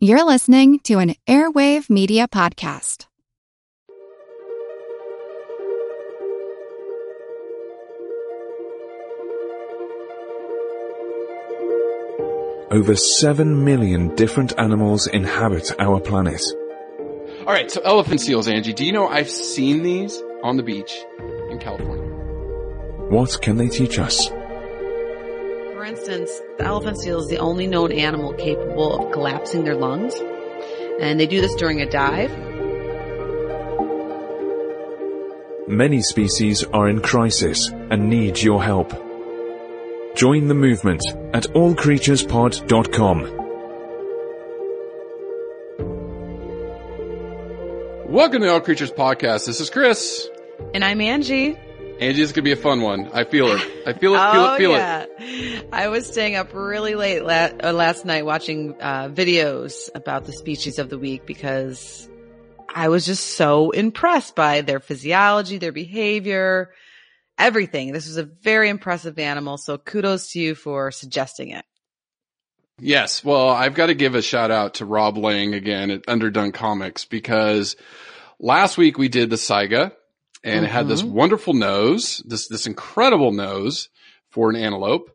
You're listening to an Airwave Media Podcast. Over 7 million different animals inhabit our planet. All right, so elephant seals, Angie. Do you know I've seen these on the beach in California? What can they teach us? For instance, the elephant seal is the only known animal capable of collapsing their lungs. And they do this during a dive. Many species are in crisis and need your help. Join the movement at allcreaturespod.com. Welcome to All Creatures Podcast. This is Chris. And I'm Angie. Angie, this is gonna be a fun one. I feel it. I feel it. Feel oh, it. Feel yeah. I was staying up really late la- uh, last night watching uh, videos about the species of the week because I was just so impressed by their physiology, their behavior, everything. This was a very impressive animal. So kudos to you for suggesting it. Yes. Well, I've got to give a shout out to Rob Lang again at Underdone Comics because last week we did the Saiga and it had this Mhm. wonderful nose, this, this incredible nose for an antelope.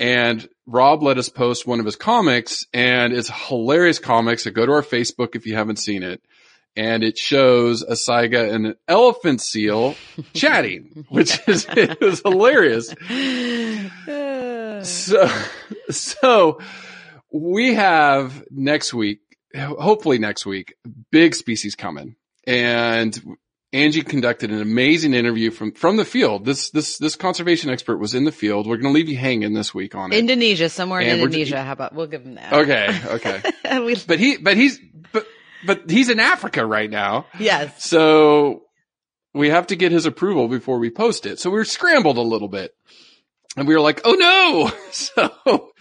And Rob let us post one of his comics and it's hilarious comics. So go to our Facebook if you haven't seen it. And it shows a Saiga and an elephant seal chatting, which is, it was hilarious. So, so we have next week, hopefully next week, big species coming. And Angie conducted an amazing interview from, from the field. This, this, this conservation expert was in the field. We're going to leave you hanging this week on it. Indonesia, somewhere in And we're- Indonesia. How about we'll give him that? okay. Okay. we, But he, but he's, but, but he's in Africa right now. yes. So we have to get his approval before we post it. So we were scrambled a little bit and we were like, Oh no. So,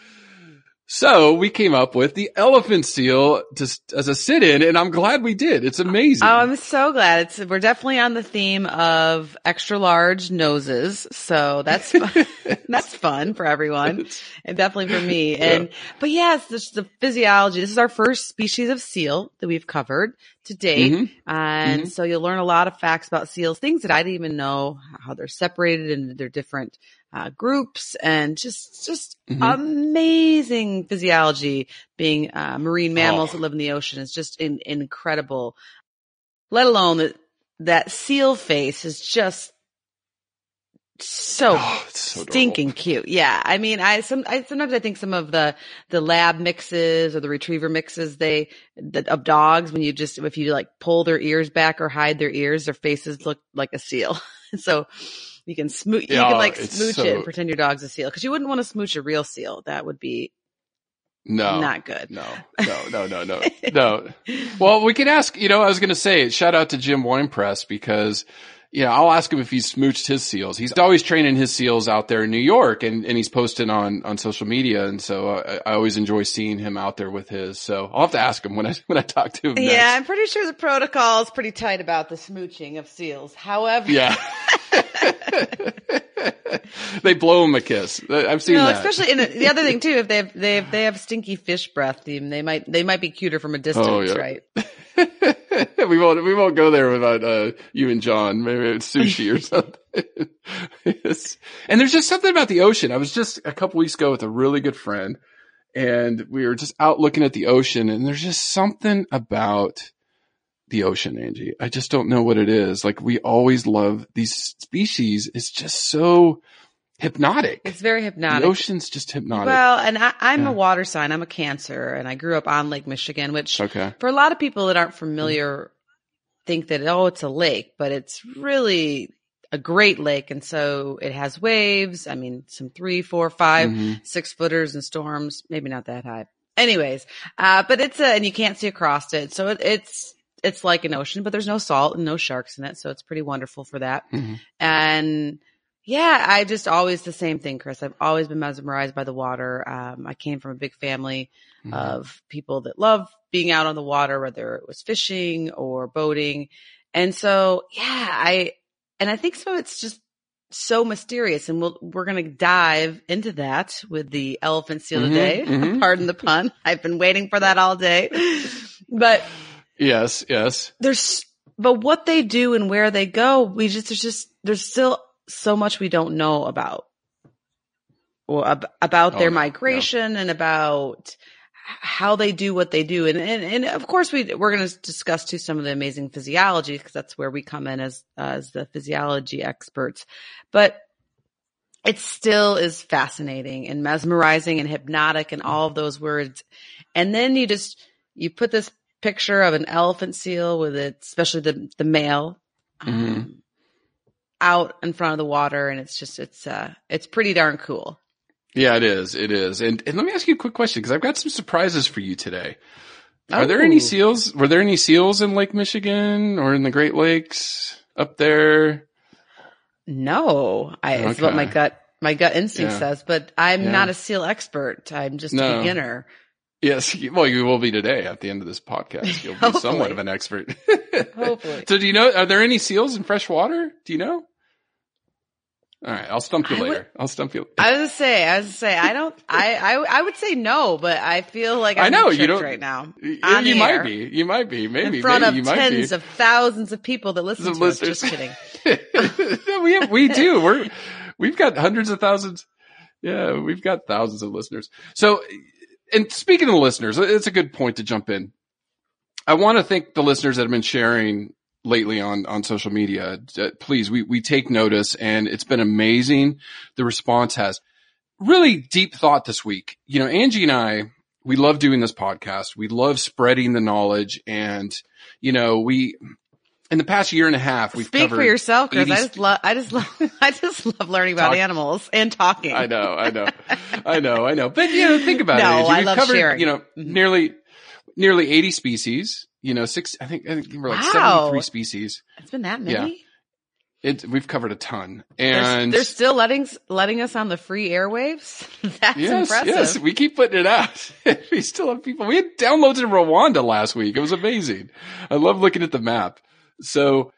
so we came up with the elephant seal just as a sit in and I'm glad we did. It's amazing. Oh, I'm so glad. It's we're definitely on the theme of extra large noses, so that's fun. that's fun for everyone, and definitely for me. And but yes, this the physiology. This is our first species of seal that we've covered to date, Mhm. and Mhm. so you'll learn a lot of facts about seals, things that I didn't even know how they're separated into their different uh, groups, and just just Mhm. amazing physiology. Being uh, marine mammals Oh. that live in the ocean is just in, incredible let alone that that seal face is just so Oh, so stinking cute. Yeah. I mean, I some I sometimes I think some of the the lab mixes or the retriever mixes they the, of dogs when you just if you like pull their ears back or hide their ears, their faces look like a seal. so you can smooch you Yeah, can like smooch so- it and pretend your dog's a seal because you wouldn't want to smooch a real seal. That would be No. not good. No, no, no, no, no, no. Well, we can ask, you know, I was going to say, shout out to Jim Winepress because, you know, I'll ask him if he's smooched his seals. He's always training his seals out there in New York and, and he's posting on, on social media. And so I, I always enjoy seeing him out there with his. So I'll have to ask him when I, when I talk to him next. Yeah, I'm pretty sure the protocol is pretty tight about the smooching of seals. However, Yeah. they blow him a kiss. I've seen no, that. especially in the other thing too, if they have they have they have stinky fish breath, they they might they might be cuter from a distance, Oh, yeah. right? we won't we won't go there without uh, you and John. Maybe it's sushi or something. Yes. And there's just something about the ocean. I was just a couple weeks ago with a really good friend, and we were just out looking at the ocean, and there's just something about the ocean, Angie. I just don't know what it is. Like we always love these species. It's just so hypnotic. It's very hypnotic. The ocean's just hypnotic. Well, and I, I'm Yeah. a water sign. I'm a Cancer, and I grew up on Lake Michigan, which okay. for a lot of people that aren't familiar, think that oh, it's a lake, but it's really a great lake, and so it has waves. I mean, some three, four, five, Mhm. six footers and storms. Maybe not that high. Anyways, uh, but it's a, and you can't see across it, so it, it's it's like an ocean, but there's no salt and no sharks in it, so it's pretty wonderful for that. Mhm. And yeah, I just always the same thing, Chris. I've always been mesmerized by the water. Um, I came from a big family Mhm. of people that love being out on the water, whether it was fishing or boating. And so, yeah, I, and I think some of it's just so mysterious. And we'll, we're going to dive into that with the elephant seal Mhm, today. mhm. Pardon the pun. I've been waiting for that all day. But Yes, yes. there's, but what they do and where they go, we just, there's just, there's still so much we don't know about. Well, ab- about Oh, their no. migration and about how they do what they do. And, and, and of course we, we're going to discuss too some of the amazing physiology because that's where we come in as, as the physiology experts. But it still is fascinating and mesmerizing and hypnotic and all of those words. And then you just, you put this picture of an elephant seal with it, especially the, the male, um, Mhm. out in front of the water. And it's just, it's, uh, it's pretty darn cool. Yeah, it is. It is. And, and let me ask you a quick question because I've got some surprises for you today. Are there any Oh. seals? Were there any seals in Lake Michigan or in the Great Lakes up there? No, I, it's what my gut, my gut instinct Yeah. says, but I'm Yeah. not a seal expert. I'm just No. a beginner. Yes. Well, you will be today at the end of this podcast. You'll be somewhat of an expert. Hopefully. So do you know, are there any seals in fresh water? Do you know? All right. I'll stump you I would- later. I'll stump you. I was gonna say, I was gonna say, I don't, I, I, I would say no, but I feel like I'm I know, you don't- right now. You, you might be. You might be. Maybe. in front maybe of you might tens of thousands of people that listen Some to us. Just kidding. No, we have, we do. We're we've got hundreds of thousands. Yeah, we've got thousands of listeners. So, and speaking of the listeners, it's a good point to jump in. I want to thank the listeners that have been sharing lately on on social media. Uh, Please, we we take notice, and it's been amazing. The response has really deep thought this week. You know, Angie and I, we love doing this podcast. We love spreading the knowledge, and you know, we in the past year and a half, we've Speak for yourself, Chris. 80 I just love, I just love, I just love learning about Talk- animals and talking. I know, I know, I know, I know. But you know, think about No, it. Angie. I We've love covered, sharing. you know, Mhm. nearly, nearly 80 species, you know, six, I think, I think we're like Wow. 73 species. It's been that Yeah. many. It, we've covered a ton. They're, And they're still letting letting us on the free airwaves. That's yes, impressive. yes, we keep putting it out. we still have people. We had downloads in Rwanda last week. It was amazing. I love looking at the map. So,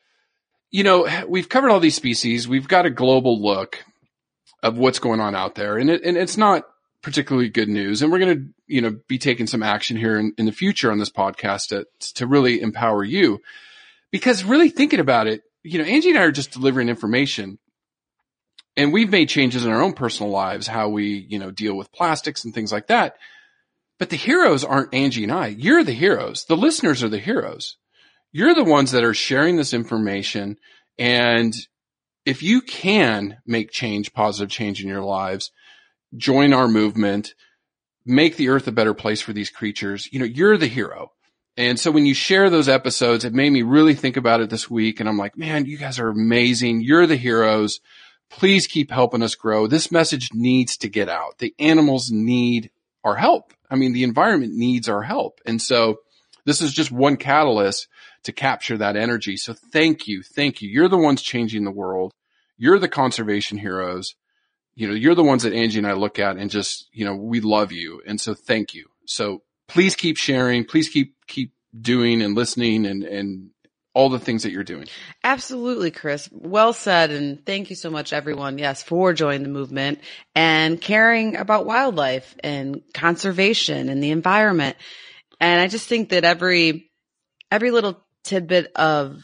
you know, we've covered all these species. We've got a global look of what's going on out there, and it, and it's not particularly good news. And we're going to, you know, be taking some action here in, in the future on this podcast to to really empower you, because really thinking about it, you know, Angie and I are just delivering information and we've made changes in our own personal lives, how we, you know, deal with plastics and things like that. But the heroes aren't Angie and I. You're the heroes. The listeners are the heroes. You're the ones that are sharing this information. And if you can make change, positive change in your lives, join our movement, make the earth a better place for these creatures, you know, you're the hero. And so when you share those episodes, it made me really think about it this week. And I'm like, man, you guys are amazing. You're the heroes. Please keep helping us grow. This message needs to get out. The animals need our help. I mean, the environment needs our help. And so this is just one catalyst to capture that energy. So thank you. Thank you. You're the ones changing the world. You're the conservation heroes. You know, you're the ones that Angie and I look at and just, you know, we love you. And so thank you. So please keep sharing. Please keep, keep doing and listening and, and all the things that you're doing. Absolutely, Chris. Well said. And thank you so much, everyone. Yes, for joining the movement and caring about wildlife and conservation and the environment. And I just think that every, every little tidbit of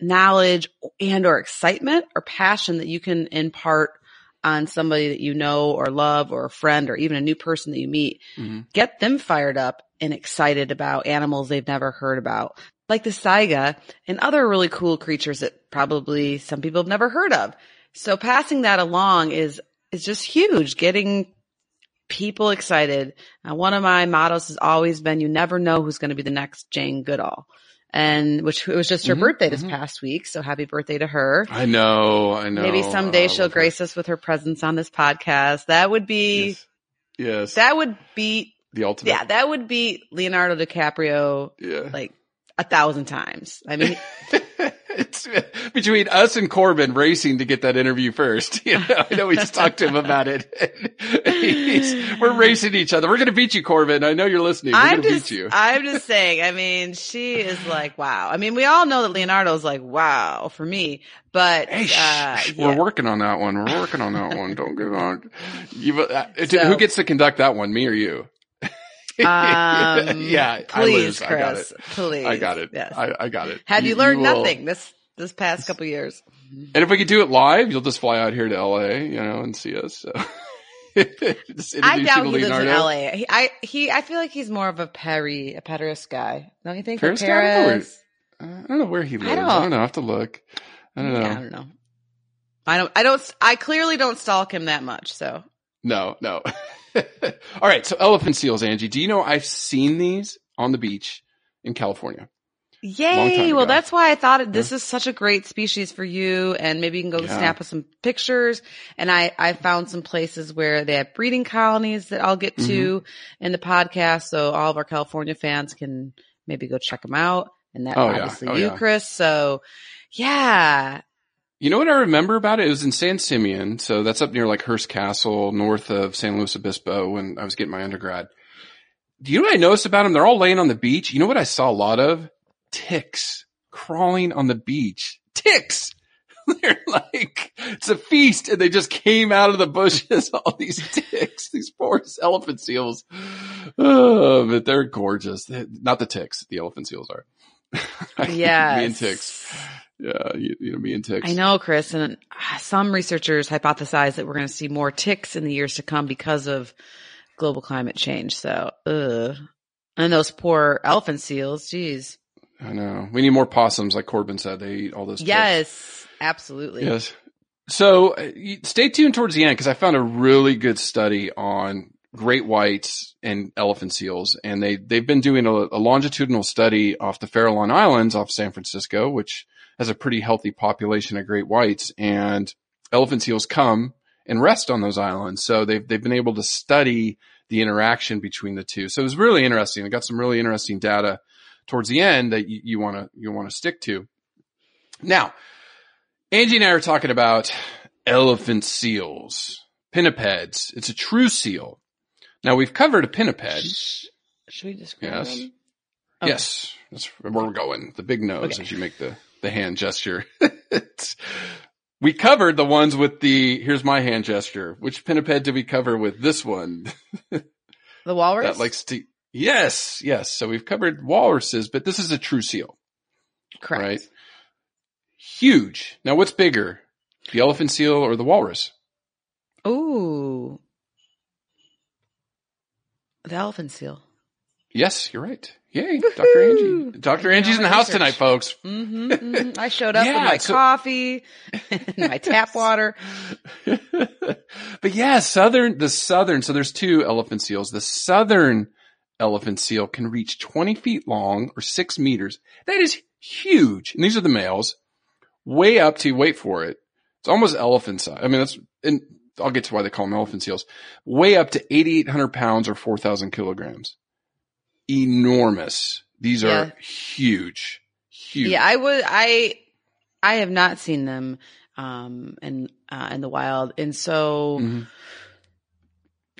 knowledge and or excitement or passion that you can impart on somebody that you know or love or a friend or even a new person that you meet, Mhm. get them fired up and excited about animals they've never heard about, like the saiga and other really cool creatures that probably some people have never heard of. So passing that along is, is just huge. Getting people excited. Uh, one of my mottos has always been, you never know who's going to be the next Jane Goodall. And which it was just her Mhm, birthday this mhm. past week. So happy birthday to her. I know. I know. Maybe someday I she'll love her. grace us with her presence on this podcast. That would be, Yes. yes. that would be, the ultimate. yeah, that would be Leonardo DiCaprio Yeah. like a thousand times. I mean, it's between us and Corbin racing to get that interview first. You know, I know we just talked to him about it. We're racing each other. We're going to beat you, Corbin. I know you're listening. We're I'm going to just, beat you. I'm just saying. I mean, she is like, wow. I mean, we all know that Leonardo's like, wow for me, but Hey, uh, yeah. we're working on that one. We're working on that one. Don't get on. You, uh, So- who gets to conduct that one? Me or you? Um, yeah, I please. I got Chris, it. please. I got it. Yes. I, I got it. Have you, learned will- nothing this this past couple years? And if we could do it live, you'll just fly out here to LA, you know, and see us. So. I doubt he lives in. LA. He, I he I feel like he's more of a Perry, a Paris guy. Don't you think? Paris guy? I don't know where- I don't know where he lives. I don't- don't, know. I have to look. I don't know. Yeah, I don't know. I don't. I don't. I clearly don't stalk him that much. So No, no. All right. So elephant seals, Angie. Do you know I've seen these on the beach in California? Yay! Well, that's why I thought this is such a great species for you, and maybe you can go Yeah. snap us some pictures. And I I found some places where they have breeding colonies that I'll get to Mm-hmm. in the podcast, so all of our California fans can maybe go check them out. And that Oh, yeah. obviously Oh, you, yeah. Chris. So yeah, You know what I remember about it? It was in San Simeon. So that's up near like Hearst Castle, north of San Luis Obispo when I was getting my undergrad. Do you know what I noticed about them? They're all laying on the beach. You know what I saw a lot of? Ticks crawling on the beach. Ticks! They're like, it's a feast and they just came out of the bushes. All these ticks, these poor elephant seals. Oh, but they're gorgeous. Not the ticks. The elephant seals are. Yeah, me and ticks. Yeah. You, you know, me and ticks. I know, Chris, and uh, some researchers hypothesize that we're going to see more ticks in the years to come because of global climate change. So, ugh. And those poor elephant seals, geez. I know. We need more possums, like Corbin said. They eat all those. ticks. Yes, absolutely. Yes. So uh, stay tuned towards the end because I found a really good study on great whites and elephant seals, and they they've been doing a, a longitudinal study off the Farallon Islands off San Francisco, which has a pretty healthy population of great whites, and elephant seals come and rest on those islands. So they've they've been able to study the interaction between the two. So it was really interesting. I got some really interesting data towards the end that you want to you want to stick to. Now, Angie and I are talking about elephant seals, pinnipeds. It's a true seal. Now we've covered a pinniped. Should we describe Yes. them? Okay. Yes, that's where we're going. The big nose Okay. as you make the, the hand gesture. We covered the ones with the, here's my hand gesture. Which pinniped did we cover with this one? The walrus? That likes to, yes, yes. So we've covered walruses, but this is a true seal. Correct. right? Huge. Now what's bigger? The elephant seal or the walrus? Ooh. The elephant seal. Yes, you're right. Yay, Dr. Angie. Dr. Angie's in the house research. tonight, folks. hmm hmm I showed up Yeah, with my so- coffee and my tap water. but yeah, southern, the southern, so there's two elephant seals. The southern elephant seal can reach 20 feet long or six meters. That is huge. And these are the males way up to, wait for it. It's almost elephant size. I mean, that's, and I'll get to why they call them elephant seals. Way up to 8,800 pounds or 4,000 kilograms. Enormous. These are Yeah. huge. Huge. Yeah, I would. I I have not seen them um in uh, in the wild, and so Mhm.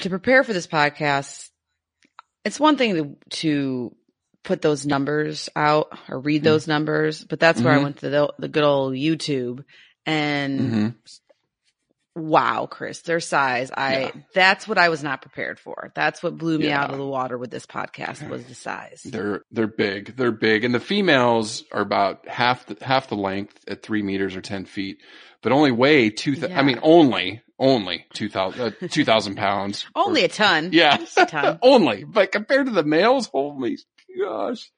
to prepare for this podcast, it's one thing to to put those numbers out or read those numbers, but that's where I Mhm. went to the, the good old YouTube and Mhm. Wow, Chris, their size. I Yeah. that's what I was not prepared for. That's what blew me Yeah. out of the water with this podcast was the size. They're they're big. They're big, and the females are about half the, half the length at three meters or ten feet, but only weigh two. Yeah. I mean, only only two thousand uh, two thousand pounds. Only Or- a ton. yeah, a ton. only. But compared to the males, holy gosh.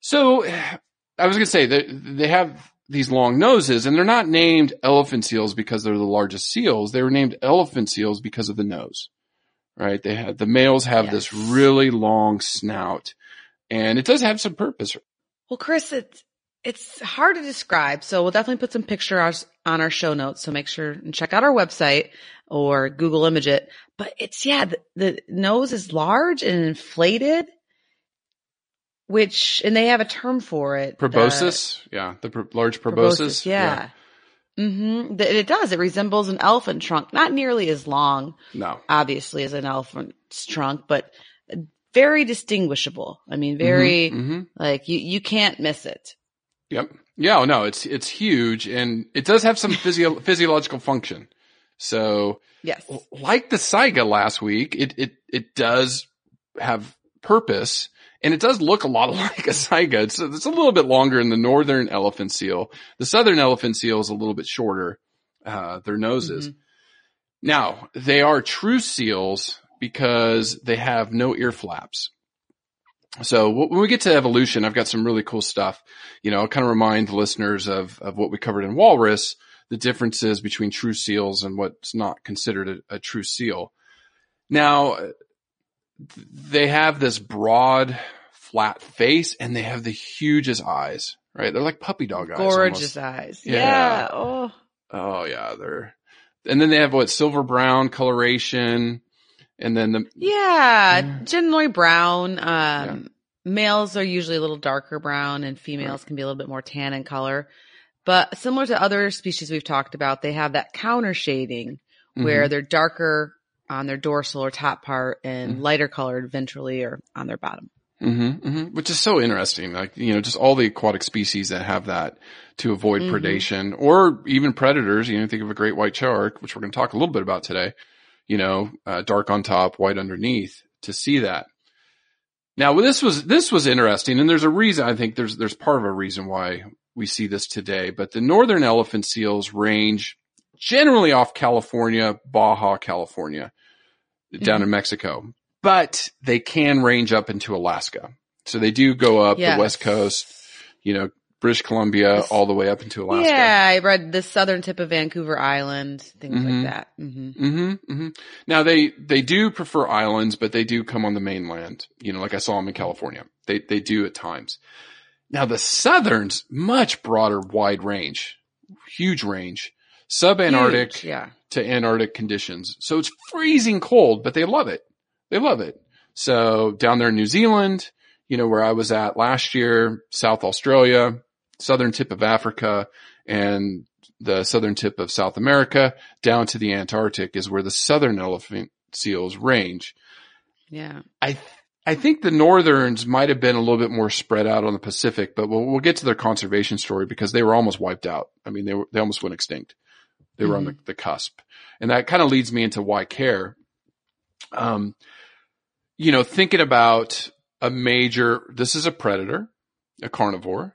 So I was gonna say they they have these long noses, and they're not named elephant seals because they're the largest seals. They were named elephant seals because of the nose. Right? They have the males have this really long snout, and it does have some purpose. Well, Chris, it's it's hard to describe, so we'll definitely put some pictures on our show notes. So make sure and check out our website or Google image it. But it's yeah, the, the nose is large and inflated. Which and they have a term for it. the- Proboscis, yeah, the large proboscis. yeah. Mm-hmm. It does. It resembles an elephant trunk, not nearly as long, No. obviously, as an elephant's trunk, but very distinguishable. I mean, very hmm like you you can't miss it. Yep. Yeah. oh, No, it's it's huge, and it does have some physio- physiological function. So, Yes. like the Saiga last week, it it it does have purpose, and it does look a lot like a Saiga. It's it's a little bit longer in the northern elephant seal. The southern elephant seal is a little bit shorter. Uh, their noses. Mhm. Now they are true seals because they have no ear flaps. So when we get to evolution, I've got some really cool stuff. You know, I'll kind of remind the listeners of, of what we covered in walrus, the differences between true seals and what's not considered a, a true seal. Now, they have this broad, flat face and they have the hugest eyes, right? They're like puppy dog eyes. Gorgeous almost. eyes. Yeah. Yeah. Oh. Oh yeah, they're, and then they have what, silver brown coloration. And then the, Yeah. Yeah. Generally brown. Um, males are usually a little darker brown and females can be a little bit more tan in color. But similar to other species we've talked about, they have that counter shading where Mhm. they're darker on their dorsal or top part and Mhm. lighter colored ventrally or on their bottom. hmm hmm which is so interesting. Like, you know, just all the aquatic species that have that to avoid Mhm. predation or even predators. You know, think of a great white shark, which we're going to talk a little bit about today, you know, uh, dark on top, white underneath to see that. Now, this was, this was interesting and there's a reason, I think there's, there's part of a reason why we see this today, but the northern elephant seals range generally off California, Baja, California, down in Mexico, but they can range up into Alaska. So they do go up the west coast, you know, British Columbia, all the way up into Alaska. Yeah, I read the southern tip of Vancouver Island, things Mhm. like that. hmm hmm hmm Now they, they do prefer islands, but they do come on the mainland. You know, like I saw them in California. They, they do at times. Now the southerns, much broader, wide range, huge range, subantarctic Huge, yeah. to Antarctic conditions. So it's freezing cold, but they love it. They love it. So down there in New Zealand, you know, where I was at last year, South Australia, southern tip of Africa and the southern tip of South America down to the Antarctic is where the southern elephant seals range. Yeah. I, I think the northerns might have been a little bit more spread out on the Pacific, but we'll, we'll get to their conservation story because they were almost wiped out. I mean, they were, they almost went extinct. They were on the, the cusp. And that kind of leads me into why care. Um, you know, thinking about a major, this is a predator, a carnivore.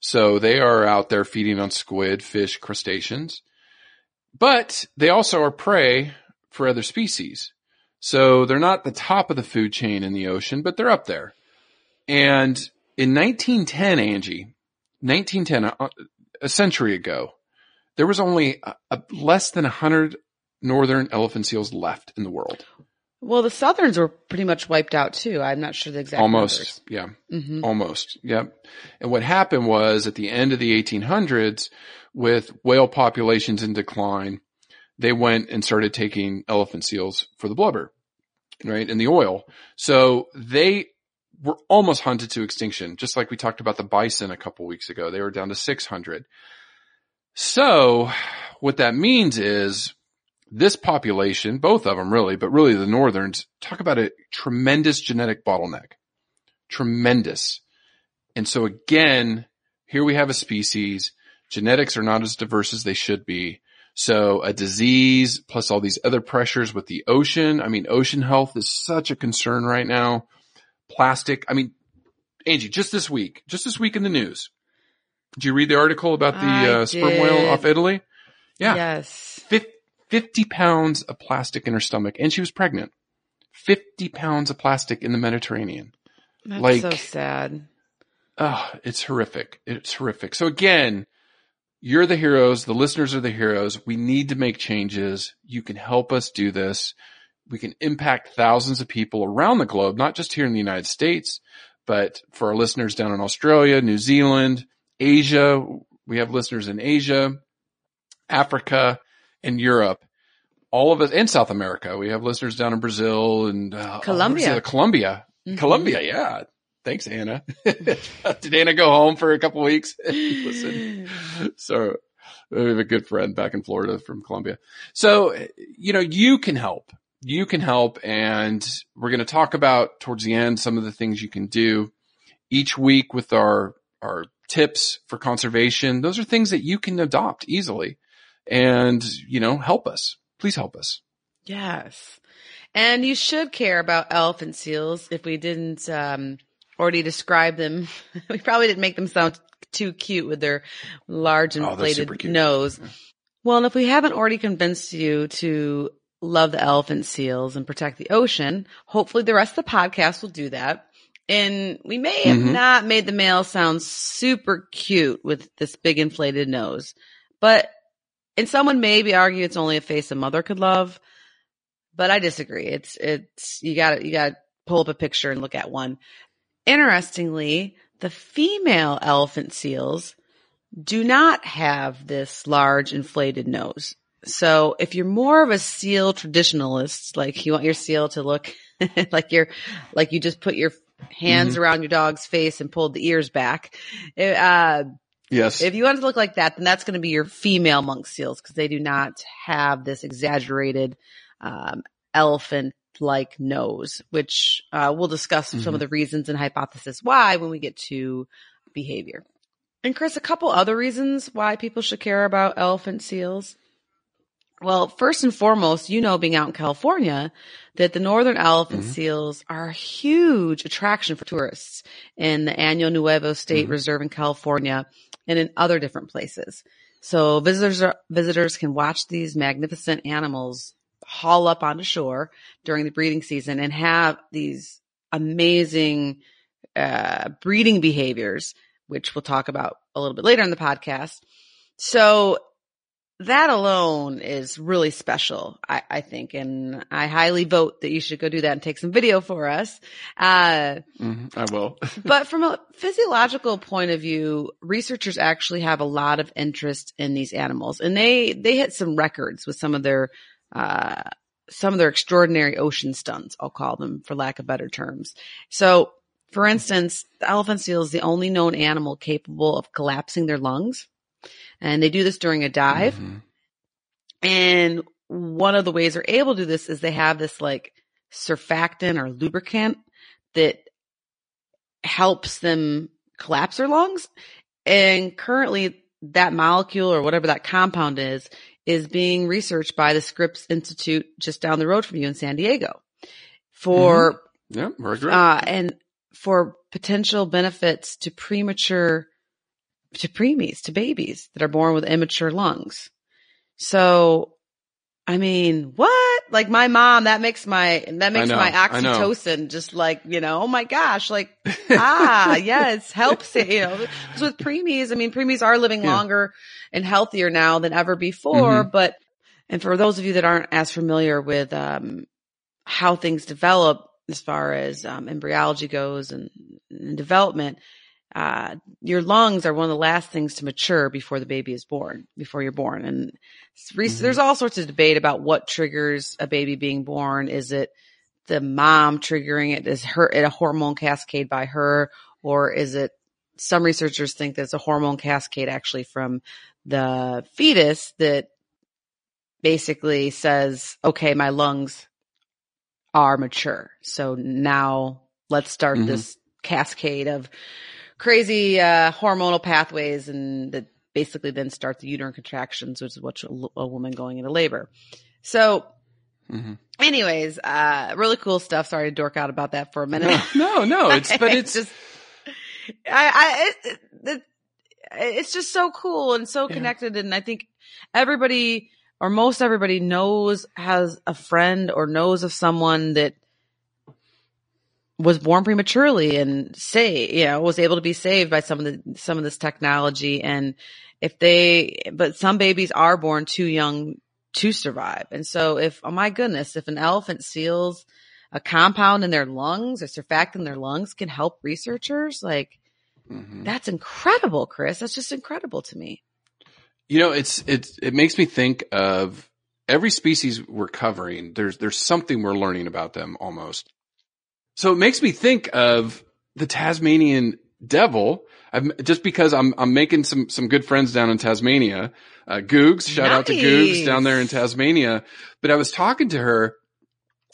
So they are out there feeding on squid, fish, crustaceans, but they also are prey for other species. So they're not the top of the food chain in the ocean, but they're up there. And in 1910, Angie, 1910, a, a century ago, there was only a, a less than 100 northern elephant seals left in the world. Well, the southerns were pretty much wiped out too. I'm not sure the exact Almost. Yeah. hmm Almost. Yep. And what happened was at the end of the 1800s with whale populations in decline, they went and started taking elephant seals for the blubber, right? And the oil. So they were almost hunted to extinction, just like we talked about the bison a couple weeks ago. They were down to 600. So what that means is this population, both of them really, but really the northerns talk about a tremendous genetic bottleneck. Tremendous. And so again, here we have a species. Genetics are not as diverse as they should be. So a disease plus all these other pressures with the ocean. I mean, ocean health is such a concern right now. Plastic. I mean, Angie, just this week, just this week in the news. Did you read the article about the uh, sperm whale off Italy? Yeah. Yes. Fif- 50 pounds of plastic in her stomach and she was pregnant. 50 pounds of plastic in the Mediterranean. That's Like- so sad. Oh, it's horrific. It's horrific. So again, you're the heroes. The listeners are the heroes. We need to make changes. You can help us do this. We can impact thousands of people around the globe, not just here in the United States, but for our listeners down in Australia, New Zealand, Asia. We have listeners in Asia, Africa, and Europe. All of us, in South America. We have listeners down in Brazil and uh, Colombia. Colombia, Mhm. Colombia. Yeah. Thanks, Anna. Did Anna go home for a couple weeks? Listen, so we have a good friend back in Florida from Colombia. So, you know, you can help. You can help. And we're going to talk about towards the end some of the things you can do each week with our, our tips for conservation. Those are things that you can adopt easily and, you know, help us. Please help us. Yes. And you should care about elephant seals if we didn't, um, already describe them. we probably didn't make them sound too cute with their large Oh, inflated cute. nose. Well, and if we haven't already convinced you to love the elephant seals and protect the ocean, hopefully the rest of the podcast will do that. And we may have Mhm. not made the male sound super cute with this big inflated nose, but and someone maybe argue it's only a face a mother could love, but I disagree. It's, it's, you gotta, you gotta pull up a picture and look at one. Interestingly, the female elephant seals do not have this large inflated nose. So if you're more of a seal traditionalist, like you want your seal to look like you're, like you just put your hands around your dog's face and pulled the ears back, uh, Yes. if you want to look like that, then that's going to be your female monk seals because they do not have this exaggerated um, elephant-like nose, which uh, we'll discuss some of the reasons and hypothesis why when we get to behavior. And Chris, a couple other reasons why people should care about elephant seals. Well, first and foremost, you know, being out in California, that the northern elephant seals are a huge attraction for tourists in the Año Nuevo State Reserve in California and in other different places. So visitors are, visitors can watch these magnificent animals haul up onto shore during the breeding season and have these amazing uh, breeding behaviors, which we'll talk about a little bit later in the podcast. So that alone is really special, I, I think, and I highly vote that you should go do that and take some video for us. Uh, Mhm, I will. but from a physiological point of view, researchers actually have a lot of interest in these animals and they, they hit some records with some of their, uh, some of their extraordinary ocean stunts, I'll call them for lack of better terms. So for instance, the elephant seal is the only known animal capable of collapsing their lungs. And they do this during a dive. Mhm. And one of the ways they're able to do this is they have this like surfactant or lubricant that helps them collapse their lungs. And currently that molecule or whatever that compound is, is being researched by the Scripps Institute just down the road from you in San Diego for Yeah, we're good. uh, and for potential benefits to premature, to preemies, to babies that are born with immature lungs. So, I mean, what? Like my mom, that makes my, that makes know, my oxytocin just like, you know, oh my gosh, like, ah, yes, helps it, you know, 'Cause with preemies, I mean, preemies are living Yeah. longer and healthier now than ever before, Mhm. but, and for those of you that aren't as familiar with, um, how things develop as far as um, embryology goes and, and development, uh, your lungs are one of the last things to mature before the baby is born, before you're born. And it's re- Mhm. there's all sorts of debate about what triggers a baby being born. Is it the mom triggering it? Is her it a hormone cascade by her, or is it? Some researchers think there's a hormone cascade actually from the fetus that basically says, "Okay, my lungs are mature. So now let's start Mhm. this cascade of crazy uh, hormonal pathways and that basically then start the uterine contractions, which is what a, a woman going into labor. So Mhm. anyways, uh, really cool stuff. Sorry to dork out about that for a minute. No, no, no. It's but it's just, I, I, it, it, it's just so cool and so Yeah. connected. And I think everybody or most everybody knows, has a friend or knows of someone that was born prematurely and say, you know, was able to be saved by some of the, some of this technology. And if they, but some babies are born too young to survive. And so if, oh my goodness, if an elephant seals a compound in their lungs or surfactant in their lungs can help researchers, like Mhm. that's incredible, Chris. That's just incredible to me. You know, it's it's it makes me think of every species we're covering. There's there's something we're learning about them almost. So it makes me think of the Tasmanian devil. I've, just because I'm, I'm making some, some good friends down in Tasmania. Uh, Googs, shout out to Googs down there in Tasmania. But I was talking to her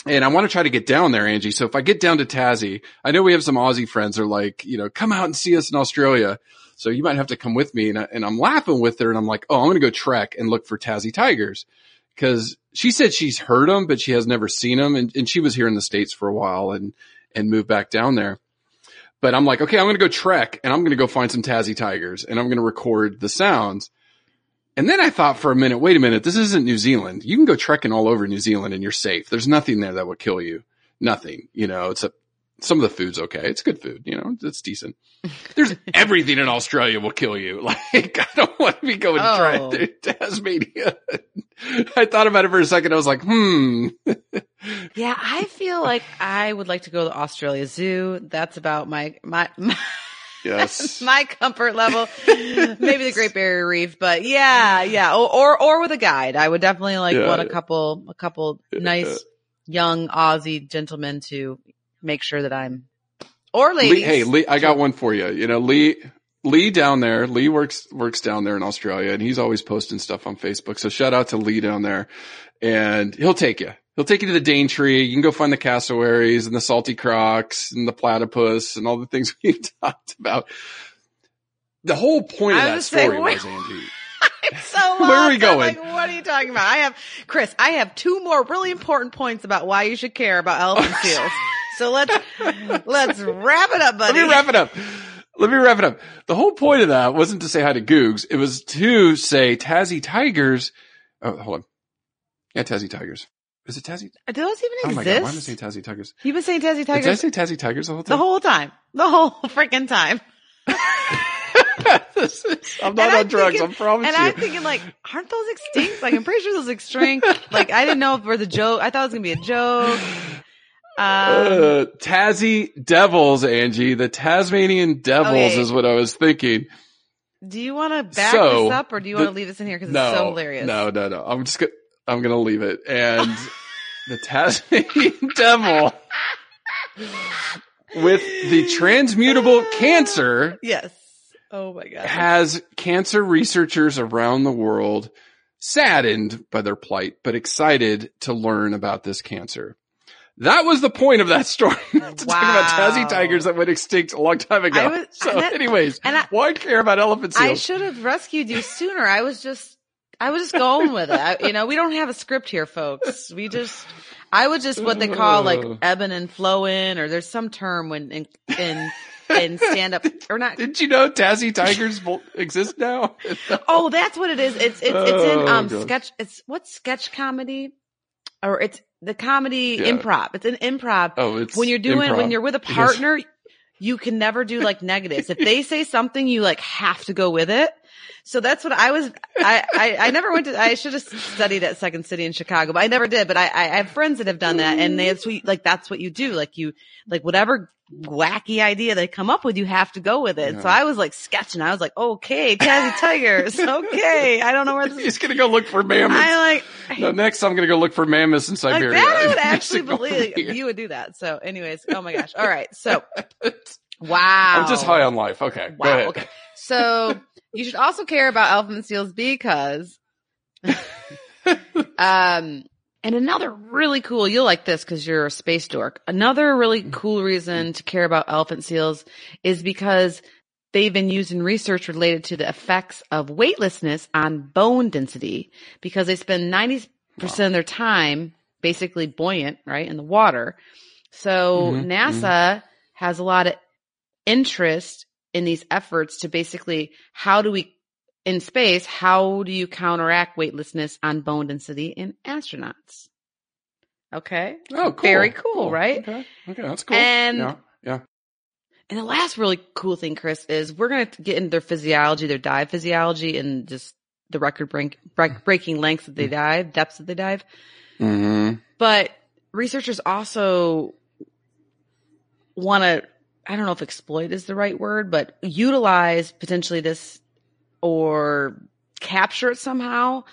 and I want to try to get down there, Angie. So if I get down to Tassie, I know we have some Aussie friends that are like, you know, come out and see us in Australia. So you might have to come with me. And, I, and I'm laughing with her and I'm like, oh, I'm going to go trek and look for Tassie tigers. Cause she said she's heard them, but she has never seen them. And, and she was here in the States for a while and, and move back down there. But I'm like, okay, I'm going to go trek and I'm going to go find some Tassie tigers and I'm going to record the sounds. And then I thought for a minute, wait a minute, this isn't New Zealand. You can go trekking all over New Zealand and you're safe. There's nothing there that would kill you. Nothing. You know, it's a, some of the food's okay. It's good food. You know, it's decent. There's everything in Australia will kill you. Like, I don't want to be going Oh. to Tasmania. I thought about it for a second. I was like, hmm. Yeah, I feel like I would like to go to the Australia Zoo. That's about my my my, Yes. my comfort level. Maybe the Great Barrier Reef, but yeah, yeah, or or, or with a guide. I would definitely like Yeah. want a couple a couple nice young Aussie gentlemen to make sure that I'm or ladies. Lee, hey, Lee, I got one for you. You know, Lee, Lee down there, Lee works, works down there in Australia and he's always posting stuff on Facebook. So shout out to Lee down there and he'll take you. He'll take you to the Daintree. You can go find the cassowaries and the salty crocs and the platypus and all the things we talked about. The whole point of that story was, Angie. I'm so. Where are we going? like, what are you talking about? I have Chris. I have two more really important points about why you should care about elephant seals. So let's let's wrap it up, buddy. Let me wrap it up. Let me wrap it up. The whole point of that wasn't to say hi to Googs. It was to say Tassie Tigers. Oh, hold on. Yeah, Tassie Tigers. Is it Tassie? Uh, Do those even Oh exist? my god, why am I saying Tassie Tigers? You've been saying Tassie Did I say Tassie Tigers the whole the time? whole time, the whole freaking time. Is- I'm And not on I'm drugs, thinking- I promise And you. And I'm thinking, like, aren't those extinct? Like, I'm pretty sure those extinct. Like, I didn't know if it was a joke. I thought it was gonna be a joke. Um, uh, Tassie Devils, Angie. The Tasmanian Devils Okay. is what I was thinking. do you want to back So, this up, or do you want to leave this in here because No, it's so hilarious? no, no, no. I'm just gonna, I'm gonna leave it. And the Tasmanian Devil with the transmutable cancer Yes. Oh my god. has cancer researchers around the world saddened by their plight, but excited to learn about this cancer. That was the point of that story. to talk about Wow. Tassie tigers that went extinct a long time ago. Was- so that- anyways, and I- why care about elephant seals? I should have rescued you sooner. I was just, I was just going with it. I, you know, we don't have a script here, folks. We just, I was just what they call like ebbing and flowing, or there's some term when in in in stand up or not. Did you know Tassie tigers exist now? Oh, that's what it is. It's it's it's in Oh, um gosh. sketch. It's what's sketch comedy, or it's the comedy Yeah. improv. It's an improv. Oh, it's when you're doing improv. when you're with a partner, you can never do like negatives. If they say something, you like have to go with it. So that's what I was. I I, I never went to. I should have studied at Second City in Chicago, but I never did. But I I have friends that have done that, and they, it's like that's what you do. Like you like whatever wacky idea they come up with, you have to go with it. So I was like sketching. I was like, okay, Tassie Tigers. Okay, I don't know where this. He's gonna go look for mammoths. I like. no, next I'm gonna go look for mammoths in Like Siberia. that, I would actually believe you would do that. So, anyways, oh my gosh. All right. So, wow. I'm just high on life. Okay, Wow. Okay. So, you should also care about elephant seals because, um, and another really cool, you'll like this because you're a space dork. Another really cool reason to care about elephant seals is because they've been used in research related to the effects of weightlessness on bone density because they spend 90% of their time basically buoyant, right, in the water. So Mhm, NASA has a lot of interest in these efforts to basically how do we in space, how do you counteract weightlessness on bone density in astronauts? Okay. Oh, cool. Very cool, right? Okay, okay, that's cool. And- yeah, yeah. And the last really cool thing, Chris, is we're going to get into their physiology, their dive physiology, and just the record break, break, breaking lengths that they dive, depths that they dive. Mm-hmm. But researchers also want to, I don't know if exploit is the right word, but utilize potentially this or capture it somehow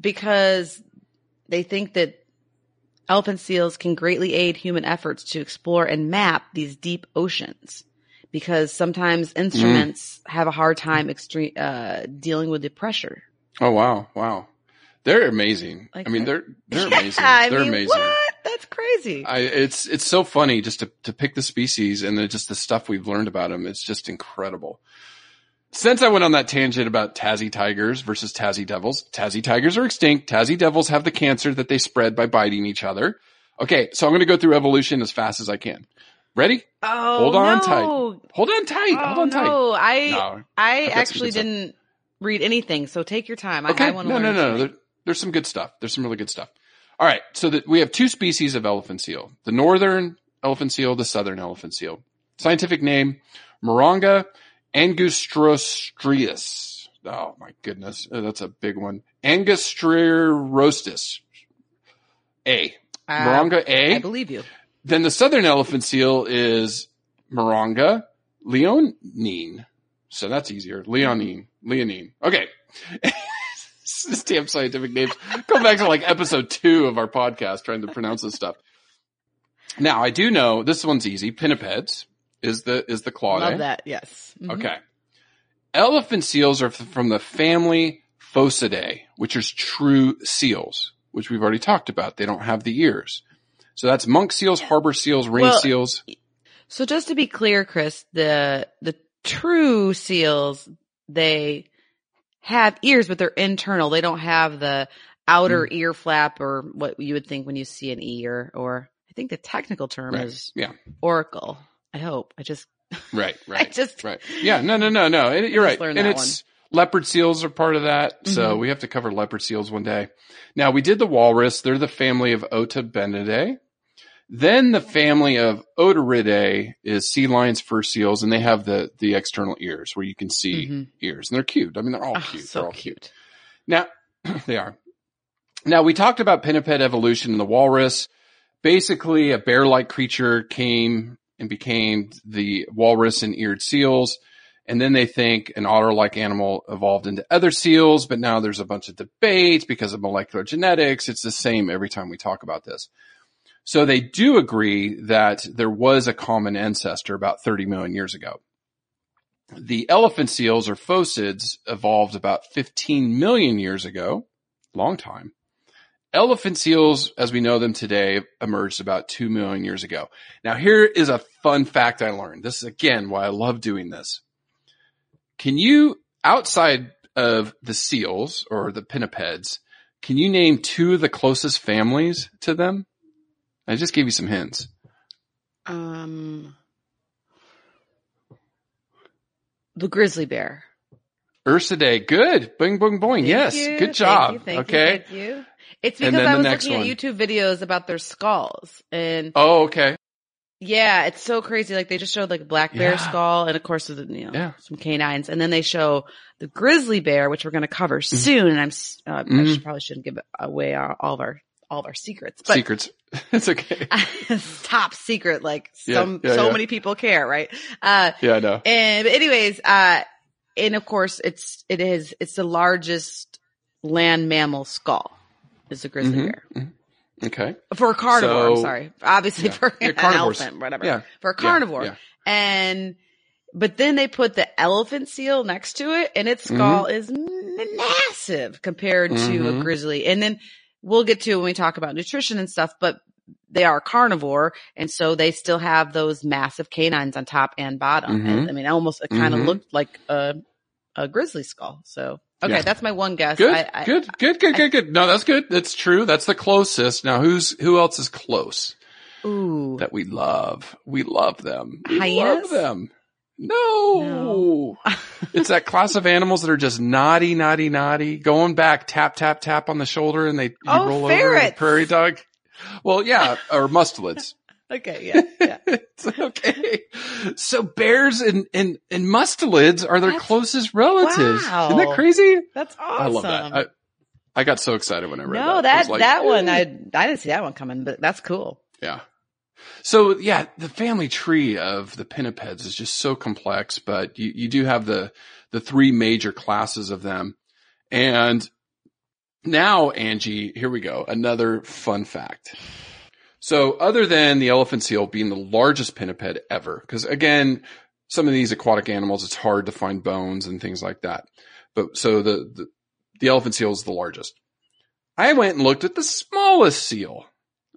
because they think that elephant seals can greatly aid human efforts to explore and map these deep oceans. because sometimes instruments have a hard time extreme uh, dealing with the pressure. Oh wow, wow. They're amazing. Like I mean, they're they're amazing. I they're mean, amazing. What? That's crazy. I, it's it's so funny just to to pick the species and then just the stuff we've learned about them. It's just incredible. Since I went on that tangent about Tassie tigers versus Tassie devils, Tassie tigers are extinct. Tassie devils have the cancer that they spread by biting each other. Okay, so I'm going to go through evolution as fast as I can. Ready? oh, Hold on no. tight. Hold on tight. Oh, Hold on oh, tight. no. I No. I I've got some actually didn't read anything, so take your time. Okay. I, I want to no, no, no, no. There, there's some good stuff. There's some really good stuff. All right. So that we have two species of elephant seal: the northern elephant seal, the southern elephant seal. Scientific name: Mirounga angustirostris. Oh my goodness, Uh, that's a big one. Angustirostis. A. Uh, Mirounga A. I believe you. Then the southern elephant seal is Mirounga leonine. So that's easier. Leonine. Leonine. Okay. this damn scientific names. Go back to like episode two of our podcast trying to pronounce this stuff. Now I do know this one's easy. Pinnipeds is the is the claw. Love that. Yes. Mhm. Okay. Elephant seals are from the family Phocidae, which is true seals, which we've already talked about. They don't have the ears. So that's monk seals, harbor seals, ring Well- seals. So just to be clear, Chris, the the true seals they have ears, but they're internal. They don't have the outer Hmm. ear flap or what you would think when you see an ear. Or I think the technical term Right. is Yeah. auricle. I hope. I just Right, right. I just right. Yeah, no, no, no, no. And You're right. And it's leopard seals are part of that. So Mhm. we have to cover leopard seals one day. Now we did the walrus. They're the family of Odobenidae. Then the family of Otariidae is sea lions, fur seals, and they have the, the external ears where you can see Mhm. ears. And they're cute. I mean, they're all Oh, cute. so they're all cute. Now, they are. Now, we talked about pinniped evolution in the walrus. Basically, a bear-like creature came and became the walrus and eared seals. And then they think an otter-like animal evolved into other seals, but now there's a bunch of debates because of molecular genetics. It's the same every time we talk about this. So they do agree that there was a common ancestor about 30 million years ago. The elephant seals or phocids evolved about 15 million years ago. Long time. Elephant seals, as we know them today, emerged about 2 million years ago. Now here is a fun fact I learned. This is again why I love doing this. Can you, outside of the seals or the pinnipeds, can you name two of the closest families to them? I just gave you some hints. Um, the grizzly bear. Ursidae, good. Boing, boing, boing. Thank yes, you, good thank job. you, thank you, okay. thank you. It's because I was looking one. at YouTube videos about their skulls, and Oh, okay. yeah, it's so crazy. Like they just showed like a black bear Yeah. skull, and of course, the, you know, Yeah. some canines, and then they show the grizzly bear, which we're going to cover Mm-hmm. soon. And I'm, uh, I Mhm. should, probably shouldn't give away our, all of our all of our secrets, but Secrets. it's okay. top secret. Like some yeah, so yeah. many people care, right? Uh, Yeah, I know. and anyways, uh, and of course, it's it is it's the largest land mammal skull is the grizzly Mhm, bear mhm. Okay. for a carnivore. I'm sorry, obviously Yeah. for Yeah, an elephant, whatever. Yeah. For a carnivore, yeah. and but then they put the elephant seal next to it, and its Mm-hmm. skull is massive compared to a grizzly. And then we'll get to when we talk about nutrition and stuff, but they are carnivore, and so they still have those massive canines on top and bottom. Mhm. And I mean, almost it kind of Mhm. looked like a a grizzly skull. So okay, Yeah. that's my one guess. Good, I, I, good, good, good, good, good. No, that's good. That's true. That's the closest. Now, who's who else is close Ooh, that we love? We love them. We Hyenas? love them. No, it's that class of animals that are just naughty, naughty, naughty. Going back, tap, tap, tap on the shoulder, and they you Oh, roll over. ferrets. Like prairie dog. Well, yeah, or mustelids. okay, yeah, yeah. it's okay. So bears and, and, and mustelids are their That's- closest relatives. Wow. Isn't that crazy? That's awesome. I love that. I, I got so excited when I read no, that. I that like, that one. I I didn't see that one coming, but that's cool. Yeah. So yeah, the family tree of the pinnipeds is just so complex, but you, you do have the, the three major classes of them. And now, Angie, here we go. Another fun fact. So other than the elephant seal being the largest pinniped ever, because again, some of these aquatic animals, it's hard to find bones and things like that. But so the, the, the elephant seal is the largest. I went and looked at the smallest seal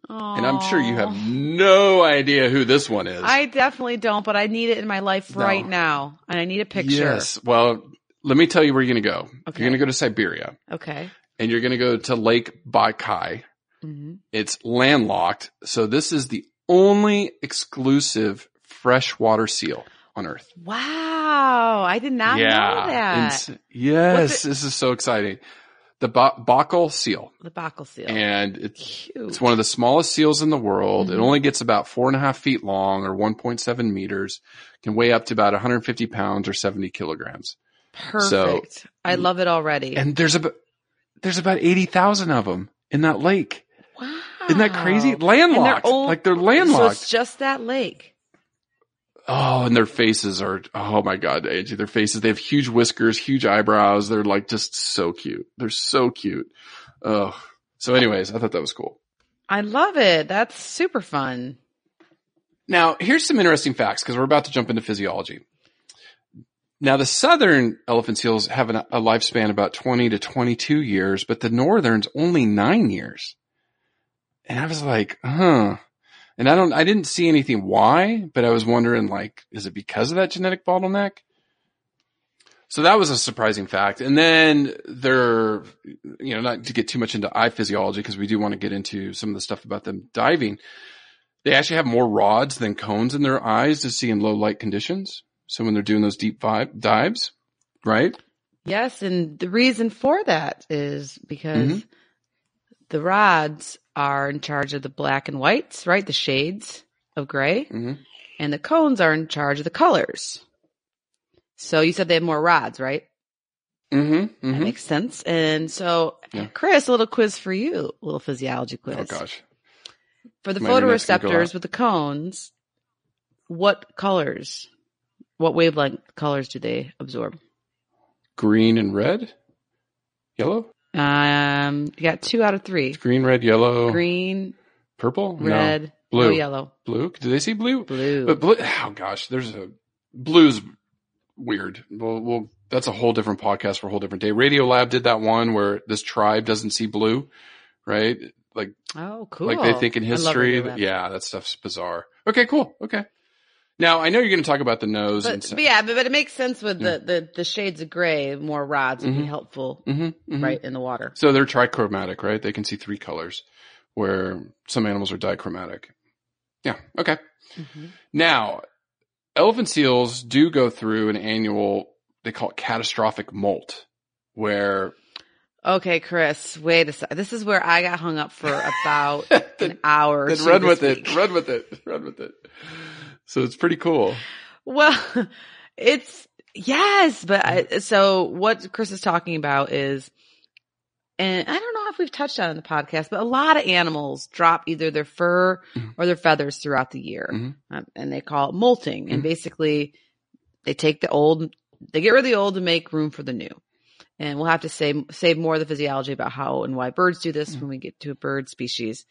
and I'm sure you have no idea who this one is. I definitely don't, but I need it in my life No. right now, and I need a picture. Yes. Well, let me tell you where you're going to go. Okay. You're going to go to Siberia Okay. and you're going to go to Lake Baikal. hmm It's landlocked. So this is the only exclusive freshwater seal on earth. Wow, I did not know that. Ins- yes. This is so exciting. The ba- Baikal seal. the Baikal seal. And it's, Cute. it's one of the smallest seals in the world. It Mhm. only gets about four and a half feet long or 1.7 meters, can weigh up to about 150 pounds or 70 kilograms. Perfect. I love it already. And there's about, there's about 80,000 of them in that lake. wow. Isn't that crazy? And they're Landlocked. old- like they're landlocked. So it's just that lake. Oh, and their faces are, oh my God, Angie, their faces, they have huge whiskers, huge eyebrows. They're like just so cute. They're so cute. Oh, so anyways, I thought that was cool. I love it. That's super fun. Now, here's some interesting facts because we're about to jump into physiology. Now, the southern elephant seals have an, a lifespan about 20 to 22 years, but the northern's only nine years. And I was like, huh. And I don't, I didn't see anything why, but I was wondering like, is it because of that genetic bottleneck? So that was a surprising fact. And then they're, you know, not to get too much into eye physiology because we do want to get into some of the stuff about them diving. They actually have more rods than cones in their eyes to see in low light conditions. So when they're doing those deep vibe dives, right? Yes, and the reason for that is because Mhm. the rods are in charge of the black and whites, right? The shades of gray, hmm and the cones are in charge of the colors. So you said they have more rods, right? Mm hmm That makes sense. And so, Yeah. Chris, a little quiz for you, a little physiology quiz. Oh gosh. For the My internet's gonna go photoreceptors with the cones, what colors, what wavelength colors do they absorb? Green and red? Yellow? Um, you got two out of three. Green, red, yellow, Green, purple? No. red, Blue. no yellow, Blue? Did they see blue? blue. But blue, oh gosh, there's a blue's weird. Well, well, that's a whole different podcast for a whole different day. Radiolab did that one where this tribe doesn't see blue, right? Like, oh, cool. like they think in history. Radio that- Lab. yeah, that stuff's bizarre. Okay, cool. Okay. Now I know you're going to talk about the nose and But, but yeah, but, but it makes sense with Yeah. the, the, the shades of gray, more rods would be Mhm. helpful, hmm right, in the water. So they're trichromatic, right? They can see three colors where some animals are dichromatic. Yeah. Okay. Mhm. Now, elephant seals do go through an annual, they call it catastrophic molt, where Okay, Chris, wait a sec. This is where I got hung up for about then, an hour. then run with week. it, run with it, run with it. So it's pretty cool. Well, it's yes, but I, so what Chris is talking about is, and I don't know if we've touched on it in the podcast, but a lot of animals drop either their fur Mhm. or their feathers throughout the year, Mhm. um, and they call it molting. And Mhm. basically, they take the old, they get rid of the old to make room for the new. And we'll have to say save more of the physiology about how and why birds do this Mhm. when we get to a bird species.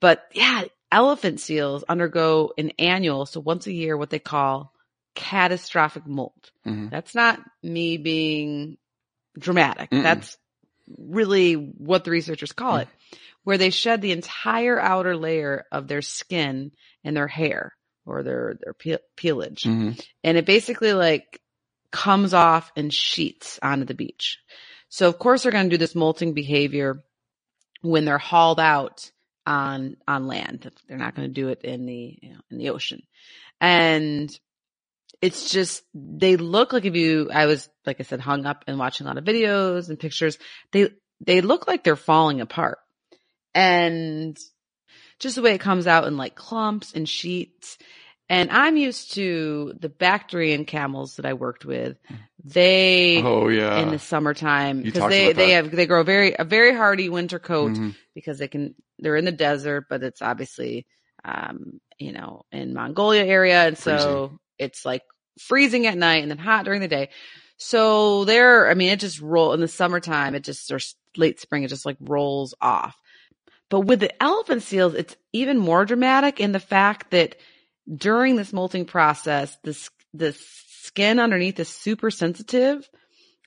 But yeah, elephant seals undergo an annual, so once a year, what they call catastrophic molt. Mhm. That's not me being dramatic. Mm-mm. That's really what the researchers call Mm. it, where they shed the entire outer layer of their skin and their hair or their, their pe- pelage. Mhm. And it basically like comes off in sheets onto the beach. So of course they're going to do this molting behavior when they're hauled out on on land. They're not going to do it in the you know, in the ocean. And it's just they look like if you I was like I said hung up and watching a lot of videos and pictures. They they look like they're falling apart. And just the way it comes out in like clumps and sheets. And I'm used to the Bactrian camels that I worked with. They Oh yeah. in the summertime because they they have they grow very a very hardy winter coat Mhm. because they can they're in the desert but it's obviously um you know in Mongolia area and so Freezing. it's like freezing at night and then hot during the day so there I mean it just roll in the summertime it just or late spring it just like rolls off but with the elephant seals it's even more dramatic in the fact that during this molting process this the skin underneath is super sensitive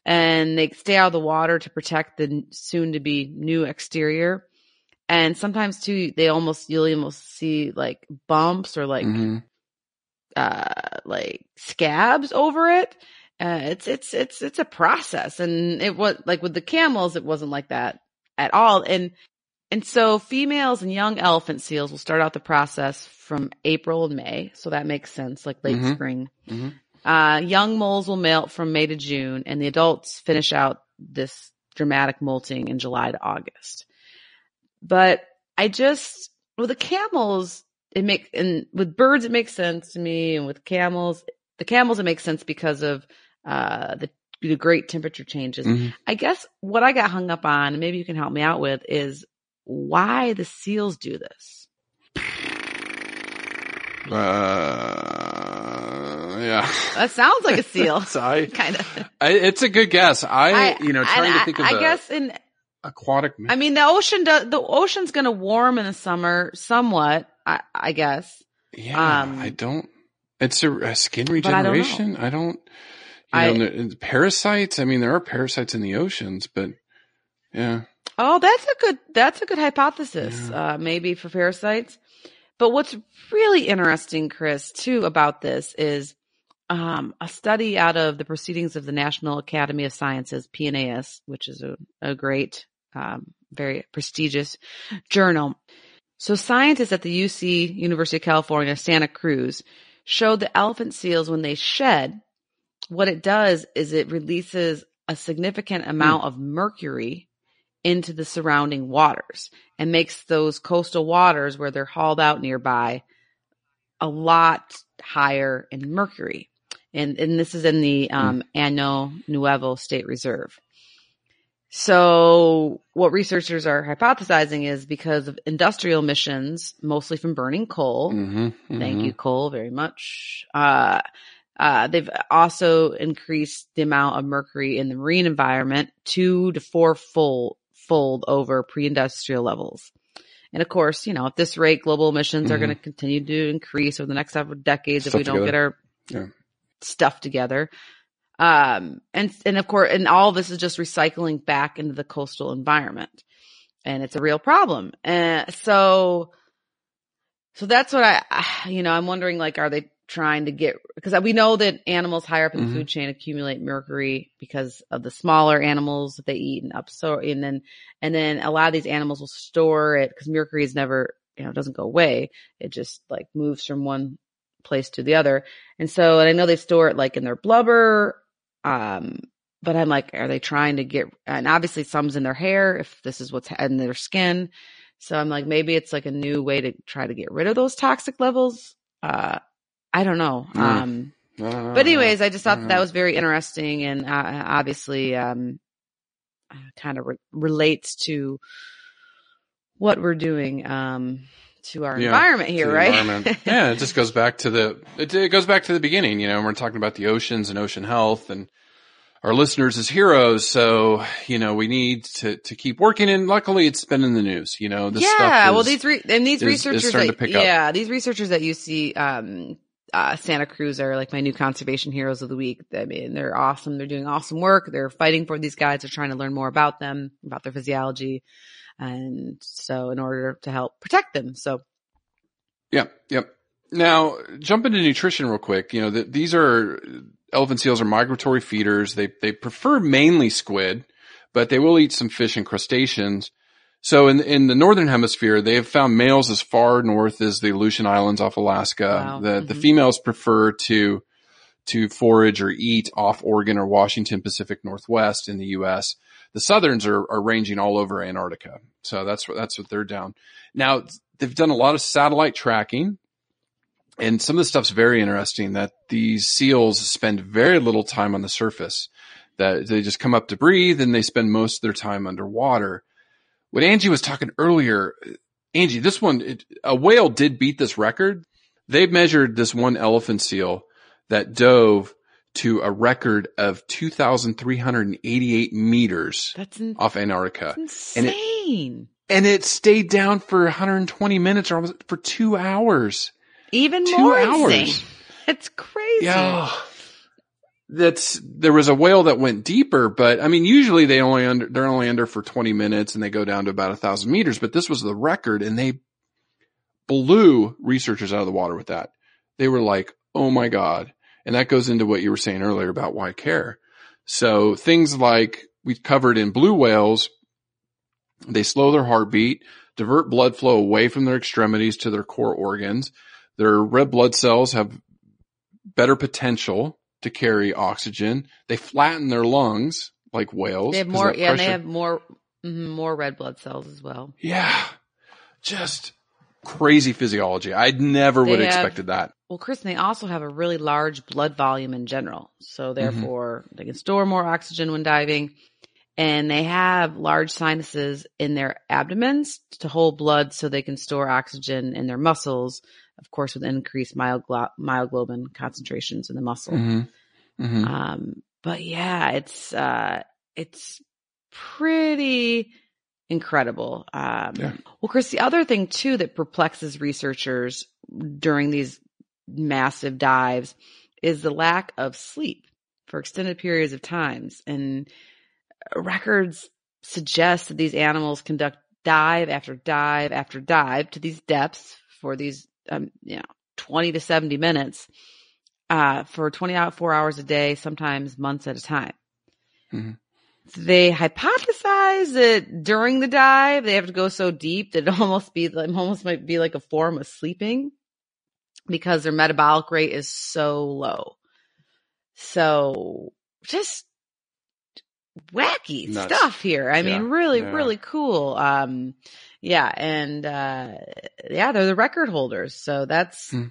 and they stay out of the water to protect the soon to be new exterior. And sometimes too, they almost, you'll almost see like bumps or like, Mhm. uh, like scabs over it. Uh, it's, it's, it's, it's a process. And it was like with the camels, it wasn't like that at all. And, and so females and young elephant seals will start out the process from April and May. So that makes sense, like late Mhm. spring. Mhm. Uh, young moles will molt from May to June and the adults finish out this dramatic molting in July to August. But I just, with the camels, it makes, and with birds, it makes sense to me. And with camels, the camels, it makes sense because of, uh, the, the great temperature changes. Mhm. I guess what I got hung up on, and maybe you can help me out with, is why the seals do this. Uh, yeah. That sounds like a seal. So I, kind of. I, it's a good guess. I, you know, trying and to think of I, a I guess in, aquatic. I mean, the ocean does, the ocean's going to warm in the summer somewhat, I, I guess. yeah, um, I don't. It's a, a skin I don't regeneration. I don't. You I- know, the- parasites. I mean, there are parasites in the oceans, but yeah. Oh, that's a good, that's a good hypothesis. Uh, maybe for parasites. But what's really interesting, Chris, too, about this is, um, a study out of the proceedings of the National Academy of Sciences, PNAS, which is a, a great, um, very prestigious journal. So scientists at the UC University of California, Santa Cruz, showed that elephant seals, when they shed, what it does is it releases a significant amount of mercury into the surrounding waters and makes those coastal waters where they're hauled out nearby a lot higher in mercury. And, and this is in the um, Ano Nuevo State Reserve. So what researchers are hypothesizing is because of industrial emissions, mostly from burning coal, hmm Thank you, coal, very much. Uh, uh, they've also increased the amount of mercury in the marine environment two to four fold, fold over pre-industrial levels. And of course, you know, at this rate, global emissions are Mhm. going to continue to increase over the next several decades if we don't together. get our Yeah. stuff together. Um, and, and of course, and all this is just recycling back into the coastal environment. And it's a real problem. And so, so that's what I, you know, I'm wondering like, are they trying to get, because we know that animals higher up in the Mhm. food chain accumulate mercury because of the smaller animals that they eat and up. So, and then, and then a lot of these animals will store it because mercury is never, you know, doesn't go away. It just like moves from one place to the other. And so, and I know they store it like in their blubber. Um, but I'm like, are they trying to get, and obviously some's in their hair if this is what's in their skin. So I'm like, maybe it's like a new way to try to get rid of those toxic levels. Uh, I don't know. Mm. Um, I but anyways, I just thought that, that Mhm. was very interesting and, uh, obviously, um, kind of re- relates to what we're doing, um, to our Yeah, environment here, right? environment. yeah, it just goes back to the it, it goes back to the beginning. You know, we're talking about the oceans and ocean health and our listeners as heroes. So you know, we need to to keep working. And luckily, it's been in the news. You know, this yeah, stuff well, these re- and these is- is researchers, starting that, to pick up. yeah, these researchers that you see, um, uh, Santa Cruz are like my new conservation heroes of the week. I mean, they're awesome. They're doing awesome work. They're fighting for these guys. They're trying to learn more about them, about their physiology, and so in order to help protect them. So Yep, yep. Now, jump into nutrition real quick. You know, the, these are elephant seals are migratory feeders. They they prefer mainly squid, but they will eat some fish and crustaceans. So in in the northern hemisphere, they have found males as far north as the Aleutian Islands off Alaska. Wow. The the Mhm. females prefer to to forage or eat off Oregon or Washington Pacific Northwest in the U.S. The southerns are, are ranging all over Antarctica. So that's what, that's what they're down. Now they've done a lot of satellite tracking and some of the stuff's very interesting that these seals spend very little time on the surface that they just come up to breathe and they spend most of their time underwater. What Angie was talking earlier, Angie, this one, it, a whale did beat this record. They measured this one elephant seal that dove to a record of 2,388 meters in- off Antarctica. that's and it- insane. And it stayed down for 120 minutes or almost for two hours. Even Two more hours. insane. it's crazy. Yeah. That's there was a whale that went deeper, but I mean, usually they only under they're only under for 20 minutes and they go down to about a thousand meters, but this was the record and they blew researchers out of the water with that. They were like, Oh my God. And that goes into what you were saying earlier about why care. So things like we covered in blue whales, they slow their heartbeat, divert blood flow away from their extremities to their core organs. Their red blood cells have better potential to carry oxygen. They flatten their lungs like whales. They have more, yeah, they have more, mhm, more red blood cells as well. Yeah. Just crazy physiology. I never They would have have- expected that. Well, Chris, they also have a really large blood volume in general. So therefore they can store more oxygen when diving and they have large sinuses in their abdomens to hold blood so they can store oxygen in their muscles, of course, with increased myoglo- myoglobin concentrations in the muscle. Mm-hmm. Mm-hmm. Um, but yeah, it's, uh, it's pretty incredible. Um, Yeah. well, Chris, the other thing too that perplexes researchers during these massive dives is the lack of sleep for extended periods of times. And records suggest that these animals conduct dive after dive after dive to these depths for these, um, you know, 20 to 70 minutes, uh, for 24 hours a day, sometimes months at a time. Mhm. They hypothesize that during the dive, they have to go so deep that it almost be, it almost might be like a form of sleeping because their metabolic rate is so low. So just wacky Nuts. stuff here. I mean, really, yeah. really cool. Um, yeah. And, uh, yeah, they're the record holders. So that's, Hmm.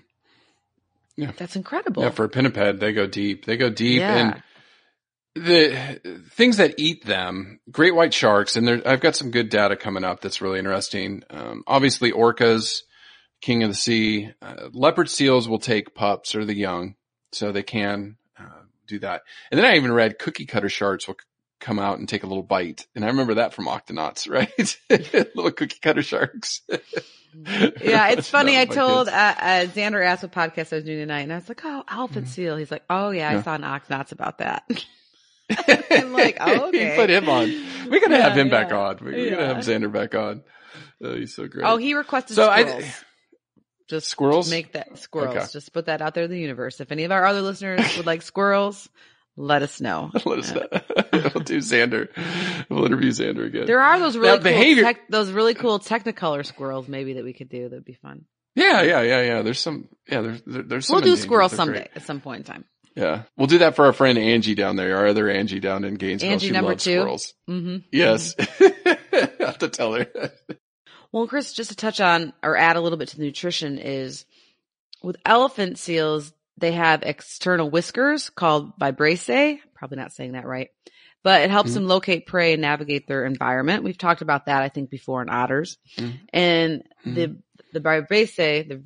Yeah. that's incredible. Yeah, for a pinniped, they go deep. They go deep Yeah. and the things that eat them, great white sharks, and there, I've got some good data coming up that's really interesting. Um, obviously orcas, king of the sea, uh, leopard seals will take pups or the young, so they can, uh, do that. And then I even read cookie cutter sharks will come out and take a little bite. And I remember that from Octonauts, right? little cookie cutter sharks. yeah, it's funny. I That was my told uh, uh, Xander asked what podcast I was doing tonight, and I was like, "Oh, elephant seal." He's like, "Oh yeah, I Mm-hmm. Saw an Octonauts about that." I'm like, "Oh, okay." put him on. We gotta have Yeah, him back on. We, we gotta have Xander back on. Oh, he's so great. Oh, he requested So I- squirrels. Just Squirrels? Make that squirrels. Okay. Just put that out there in the universe. If any of our other listeners would like squirrels, let us know. Let us know. we'll do Xander. We'll interview Xander again. There are those really Now, cool behavior- tech, those really cool Technicolor squirrels maybe that we could do. That'd be fun. yeah, yeah, yeah, yeah. There's some. Yeah, there's there, there's some. We'll do squirrels someday great. at some point in time. Yeah, we'll do that for our friend Angie down there. Our other Angie down in Gainesville. Angie she number loves two? squirrels. hmm Yes, I have to tell her. Well, Chris, just to touch on or add a little bit to the nutrition is with elephant seals, they have external whiskers called vibraceae. Probably not saying that right, but it helps Mhm. them locate prey and navigate their environment. We've talked about that, I think, before in otters. Mhm. And the the vibraceae, the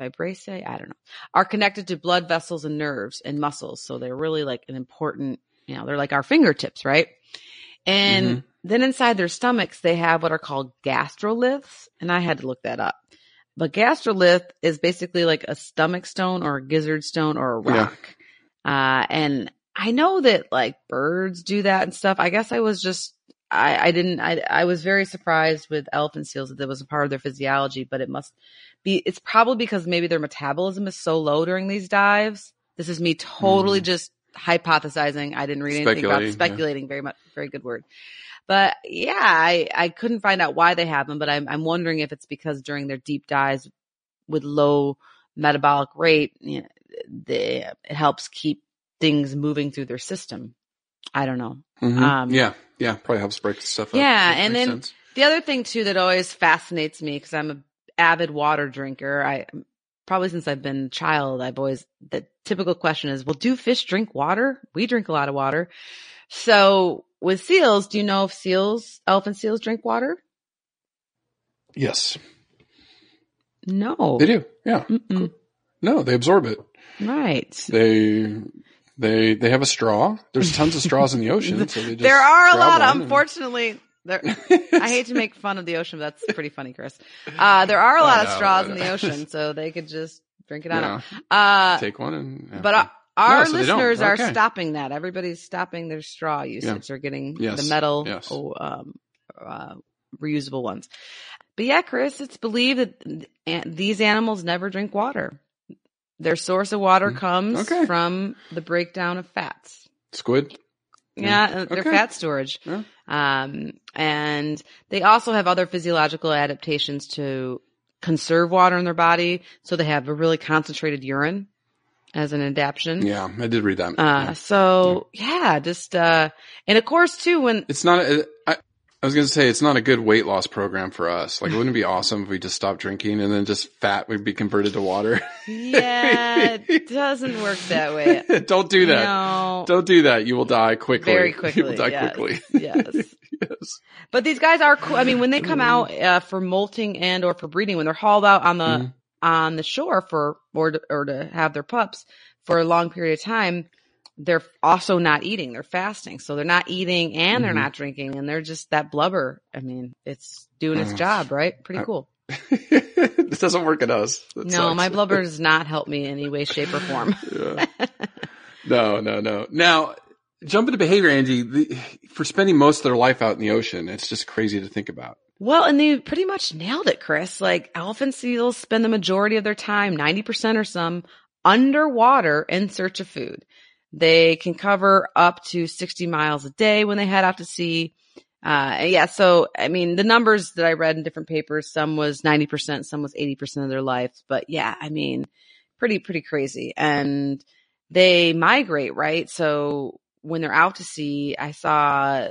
vibraceae, I don't know, are connected to blood vessels and nerves and muscles. So they're really like an important, you know, they're like our fingertips, right? And Mhm. then inside their stomachs, they have what are called gastroliths. And I had to look that up. But gastrolith is basically like a stomach stone or a gizzard stone or a Yeah. rock. Uh, and I know that like birds do that and stuff. I guess I was just, I, I didn't, I, I was very surprised with elephant seals that that was a part of their physiology, but it must be, it's probably because maybe their metabolism is so low during these dives. This is me totally just hypothesizing. I didn't read anything about Speculating, yeah. speculating. Very much, very good word. But yeah, I, I couldn't find out why they have them, but I'm, I'm wondering if it's because during their deep dives with low metabolic rate, you know, they, it helps keep things moving through their system. I don't know. Mhm. Um, yeah, yeah, probably helps break stuff up. Yeah, and then- sense. The other thing too that always fascinates me because I'm a avid water drinker. I probably since I've been a child, I've always the typical question is, well, do fish drink water? We drink a lot of water. So with seals, do you know if seals, elephant seals drink water? yes, No. they do. Yeah, Mm-mm. no, they absorb it. Right. They they they have a straw. There's tons of straws in the ocean. So they just There are a lot, and- unfortunately. There, I hate to make fun of the ocean, but that's pretty funny, Chris. Uh, there are a lot I of straws in the ocean, so they could just drink it out. Yeah. Uh, Take one and. yeah. but our, No, so listeners are stopping that. Everybody's stopping their straw usage. They're getting Yes. the metal, Yes. oh, um, uh, reusable ones. But yeah, Chris, it's believed that th- these animals never drink water. Their source of water Mm. comes Okay. from the breakdown of fats. squid. Yeah, Yeah. uh, their Okay. fat storage. Yeah. Um, and they also have other physiological adaptations to conserve water in their body. So they have a really concentrated urine as an adaptation. Yeah, I did read that. Uh, Yeah. so yeah, just, uh, and of course too, when, It's not. A, I, I was going to say it's not a good weight loss program for us. Like, wouldn't it be awesome if we just stopped drinking and then just fat would be converted to water? yeah, it doesn't work that way. Don't do that. No, Don't do that. You will die quickly. very quickly. You will die yes, quickly. yes. yes. But these guys are cool. I mean, when they come out uh, for molting and or for breeding, when they're hauled out on the Mhm. On the shore for or to, or to have their pups for a long period of time, they're also not eating. They're fasting, so they're not eating and they're Mhm. not drinking, and they're just that blubber. I mean, it's doing its Mm. job, right? Pretty cool. this doesn't work at us. That no, sucks. my blubber does not help me in any way, shape, or form. Yeah. No, no, no. Now, jump into behavior, Angie. The, for spending most of their life out in the ocean, it's just crazy to think about. Well, and they pretty much nailed it, Chris. Like elephant seals spend the majority of their time, 90% or some, underwater in search of food. They can cover up to 60 miles a day when they head out to sea. Uh, yeah. So, I mean, the numbers that I read in different papers, some was 90%, some was 80% of their life. But yeah, I mean, pretty, pretty crazy. And they migrate, right? So when they're out to sea, I saw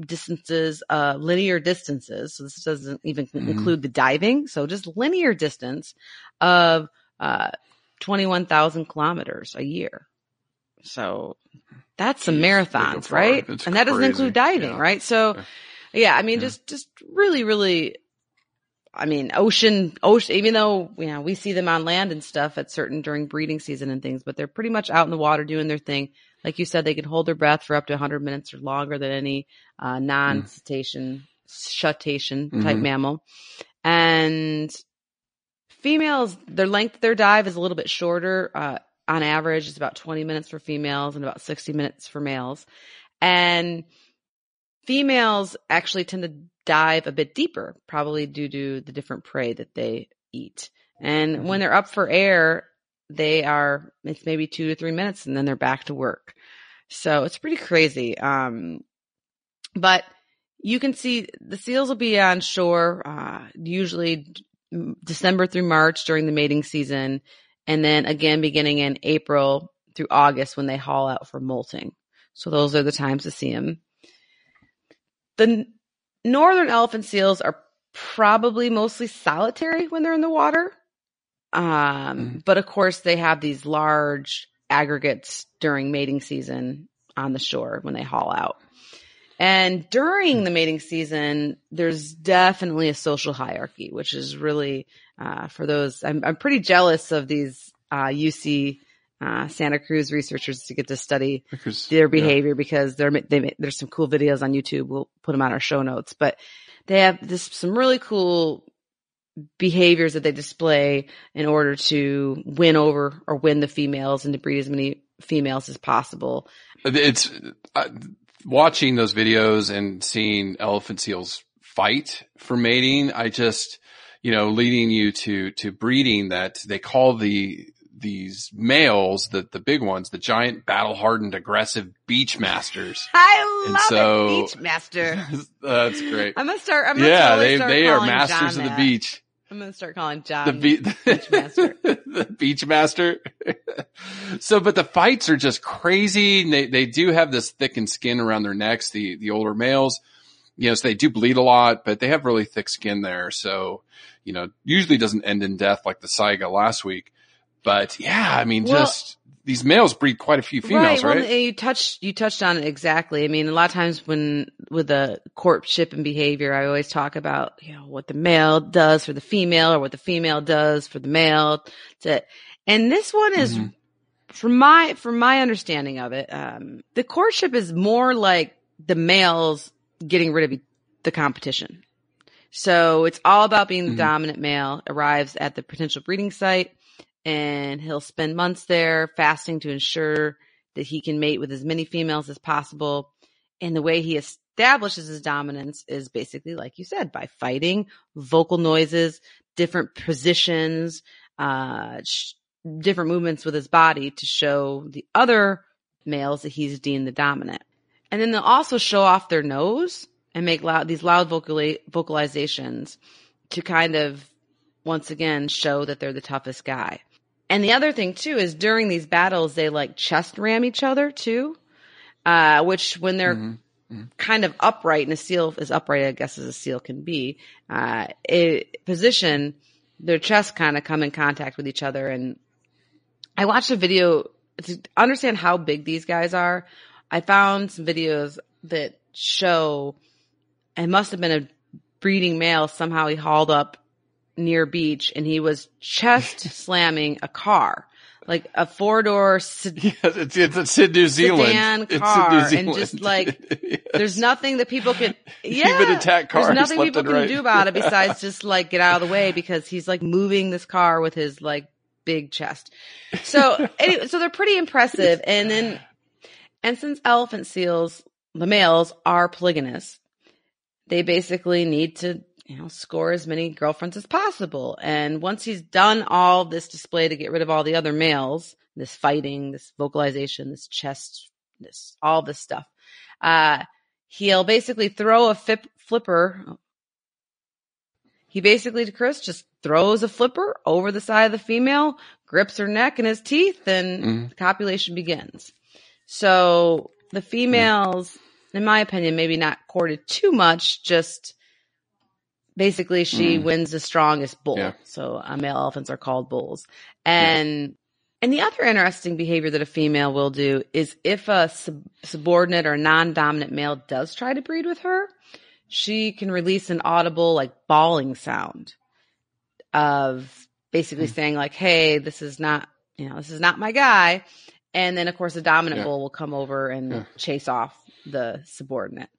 distances, uh, linear distances. So this doesn't even Mhm. include the diving. So just linear distance of, uh, 21,000 kilometers a year. So that's some Jeez, marathons, right? It's and that doesn't include diving, Yeah. right? So Yeah. yeah, I mean, Yeah. just, just really, really, I mean, ocean, ocean, even though, you know, we see them on land and stuff at certain during breeding season and things, but they're pretty much out in the water doing their thing. Like you said, they can hold their breath for up to 100 minutes or longer than any uh, non-cetacean, shutation type Mhm. mammal. And females, their length of their dive is a little bit shorter. Uh, on average, it's about 20 minutes for females and about 60 minutes for males. And females actually tend to dive a bit deeper, probably due to the different prey that they eat. And when they're up for air, they are, it's maybe two to three minutes and then they're back to work. So it's pretty crazy. Um, but you can see the seals will be on shore, uh, usually December through March during the mating season. And then again, beginning in April through August when they haul out for molting. So those are the times to see them. The northern elephant seals are probably mostly solitary when they're in the water. Um, Mhm. but of course they have these large aggregates during mating season on the shore when they haul out. And during the mating season, there's definitely a social hierarchy, which is really, uh, for those, I'm, I'm pretty jealous of these, uh, UC, uh, Santa Cruz researchers to get to study Because their yeah. behavior because they're they there's some cool videos on YouTube. We'll put them on our show notes, but they have this some really cool behaviors that they display in order to win over or win the females and to breed as many females as possible. It's uh, watching those videos and seeing elephant seals fight for mating. I just, you know, leading you to, to breeding that they call the, these males, the, the big ones, the giant battle hardened aggressive beach masters. I And love so- it, Beach Master. That's great. I'm gonna start. I'm gonna Yeah, totally they, they are masters John of the that. beach. I'm gonna start calling John the, be- Beach Master. the beach master. so, but the fights are just crazy. They, they do have this thickened skin around their necks, the, the older males, you know, so they do bleed a lot, but they have really thick skin there. So, you know, usually doesn't end in death like the Saiga last week. But yeah, I mean, Well- just these males breed quite a few females, right? Well, you touched you touched on it exactly. I mean, a lot of times when with the courtship and behavior, I always talk about you know what the male does for the female or what the female does for the male. To, and this one is, Mhm. from my from my understanding of it, um, the courtship is more like the males getting rid of the competition. So it's all about being the Mhm. dominant male arrives at the potential breeding site and he'll spend months there fasting to ensure that he can mate with as many females as possible. And the way he establishes his dominance is basically, like you said, by fighting, vocal noises, different positions, uh, sh- different movements with his body to show the other males that he's deemed the dominant. And then they'll also show off their nose and make loud, these loud vocali- vocalizations to kind of once again show that they're the toughest guy. And the other thing too is during these battles, they like chest ram each other too, uh, which when they're mm-hmm. kind of upright and a seal as upright, I guess, as a seal can be, uh, it, position, their chests kind of come in contact with each other. And I watched a video to understand how big these guys are. I found some videos that show it must have been a breeding male. Somehow he hauled up near beach and he was chest slamming a car. Like a four door sed- yes, it's, it's, it's in New Zealand. sedan car, and just like yes. there's nothing that people can. Yeah, attack cars There's nothing people can right. do about it besides just like get out of the way because he's like moving this car with his like big chest. So anyway, so they're pretty impressive. And then, and since elephant seals, the males are polygamous, they basically need to you know, score as many girlfriends as possible. And once he's done all this display to get rid of all the other males, this fighting, this vocalization, this chest, this, all this stuff, uh, he'll basically throw a flip, flipper. He basically, to Chris, just throws a flipper over the side of the female, grips her neck in his teeth, and the copulation begins. So the females, in my opinion, maybe not courted too much, just basically she Mm. wins the strongest bull. Yeah. So uh, male elephants are called bulls. And and the other interesting behavior that a female will do is if a sub- subordinate or non-dominant male does try to breed with her, she can release an audible like bawling sound of basically Hmm. saying like, "Hey, this is not, you know, this is not my guy." And then of course the dominant Yeah. bull will come over and Yeah. chase off the subordinate.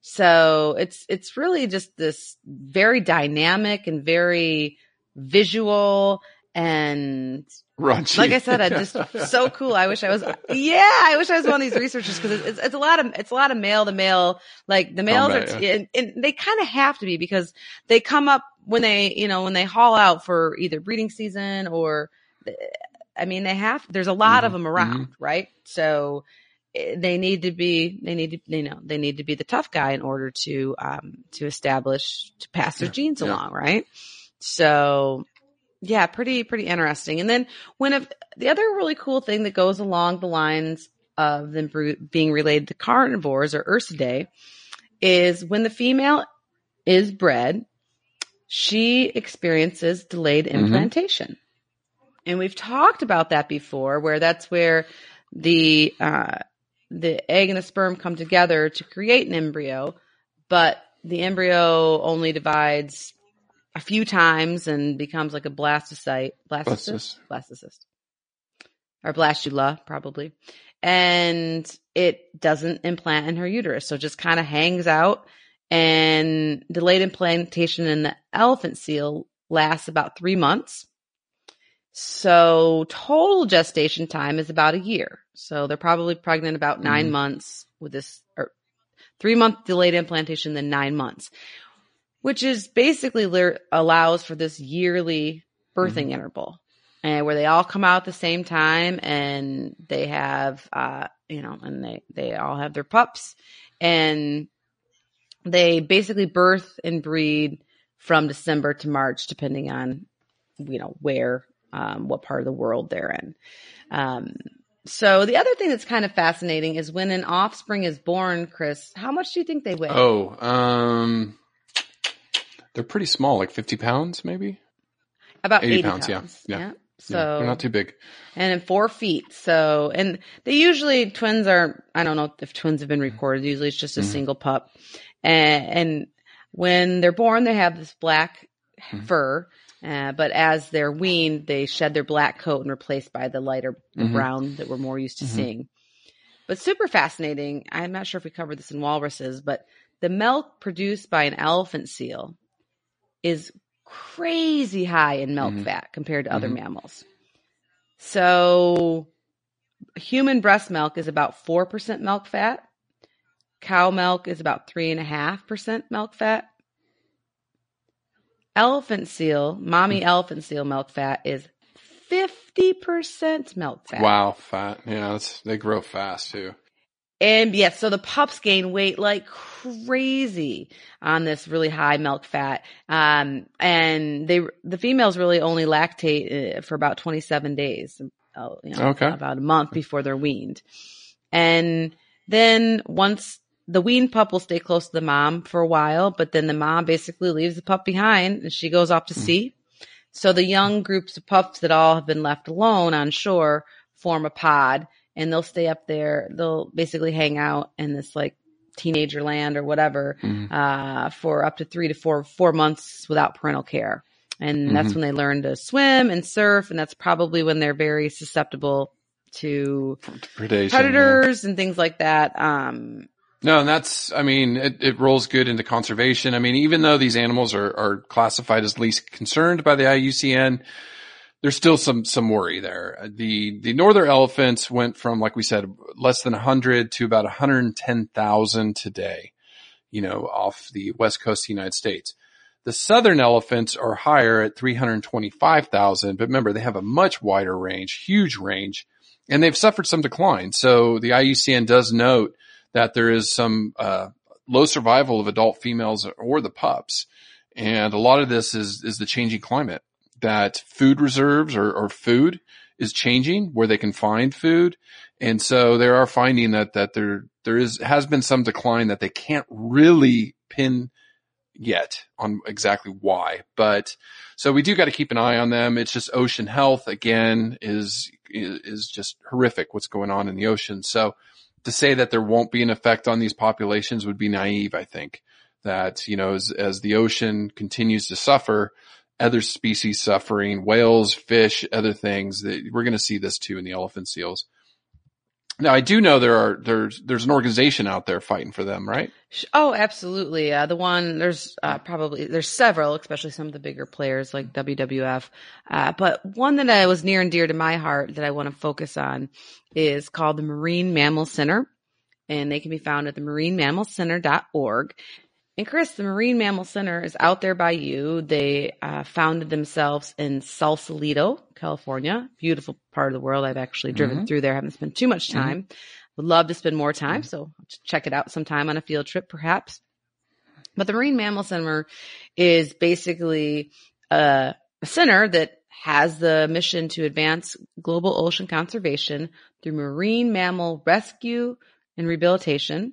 So it's it's really just this very dynamic and very visual and Raunchy. like I said, I just so cool. I wish I was. Yeah, I wish I was one of these researchers because it's, it's a lot of it's a lot of male to male. Like the males bet, are, and, and they kind of have to be because they come up when they you know when they haul out for either breeding season or, I mean they have. There's a lot of Mhm, them around, right? So they need to be they need to you know they need to be the tough guy in order to um to establish to pass their Yeah, genes yeah. along, right? So yeah, pretty pretty interesting. And then when a, the other really cool thing that goes along the lines of them being related to carnivores or Ursidae is when the female is bred, she experiences delayed Mhm. implantation. And we've talked about that before, where that's where the uh, the egg and the sperm come together to create an embryo, but the embryo only divides a few times and becomes like a blastocyte, blastocyst, blastocyst, or blastula probably, and it doesn't implant in her uterus, so just kind of hangs out. And delayed implantation in the elephant seal lasts about three months. So total gestation time is about a year. So they're probably pregnant about 9 Mhm. months with this, or three month delayed implantation, then nine months, which is basically le- allows for this yearly birthing interval and where they all come out at the same time and they have, uh, you know, and they, they all have their pups and they basically birth and breed from December to March, depending on, you know, where, um, what part of the world they're in. Um, so the other thing that's kind of fascinating is when an offspring is born, Chris, how much do you think they weigh? Oh, um, they're pretty small, like 50 pounds, maybe? About 80 80, pounds, pounds. yeah, yeah. So Yeah, they're not too big. and in four feet. So, and they usually twins are, I don't know if twins have been recorded. Usually it's just a Mhm. single pup. And, and when they're born, they have this black Mhm. fur. Uh, but as they're weaned, they shed their black coat and replaced by the lighter the Mhm. brown that we're more used to Mhm. seeing. But super fascinating. I'm not sure if we covered this in walruses, but the milk produced by an elephant seal is crazy high in milk Mhm. fat compared to other Mhm. mammals. So human breast milk is about 4% milk fat. Cow milk is about 3.5% milk fat. Elephant seal, mommy elephant seal milk fat is 50% milk fat. Wow, fat. Yeah, they grow fast too. And yes, so the pups gain weight like crazy on this really high milk fat. Um, and they, the females really only lactate uh, for about 27 days, uh, you know, Okay. about a month before they're weaned. And then once the weaned pup will stay close to the mom for a while, but then the mom basically leaves the pup behind and she goes off to sea. So the young groups of pups that all have been left alone on shore form a pod and they'll stay up there. They'll basically hang out in this like teenager land or whatever, Mhm. uh, for up to three to four, four months without parental care. And that's Mhm. when they learn to swim and surf. And that's probably when they're very susceptible to Predation. yeah. predators and things like that. Um, No, and that's, I mean, it, it rolls good into conservation. I mean, even though these animals are, are classified as least concerned by the IUCN, there's still some, some worry there. The, the northern elephants went from, like we said, less than 100 to about 110,000 today, you know, off the west coast of the United States. The southern elephants are higher at 325,000, but remember, they have a much wider range, huge range, and they've suffered some decline. So the IUCN does note that there is some uh, low survival of adult females or the pups, and a lot of this is is the changing climate. That food reserves or, or food is changing where they can find food, and so they are finding that that there there is has been some decline that they can't really pin yet on exactly why. But so we do got to keep an eye on them. It's just ocean health again is is, is just horrific what's going on in the ocean. So to say that there won't be an effect on these populations would be naive, I think. That, you know, as, as the ocean continues to suffer, other species suffering, whales, fish, other things, that we're going to see this too in the elephant seals. Now, I do know there are, there's, there's an organization out there fighting for them, right? Oh, absolutely. Uh, the one there's uh, probably there's several, especially some of the bigger players like WWF. Uh, but one that I was near and dear to my heart that I want to focus on is called the Marine Mammal Center, and they can be found at the marinemammalcenter.org. And Chris, the Marine Mammal Center is out there by you. They uh, founded themselves in Sausalito, California, beautiful part of the world. I've actually driven mm-hmm. through there. I haven't spent too much mm-hmm. time. Would love to spend more time, mm-hmm. so check it out sometime on a field trip, perhaps. But the Marine Mammal Center is basically a, a center that has the mission to advance global ocean conservation through marine mammal rescue and rehabilitation,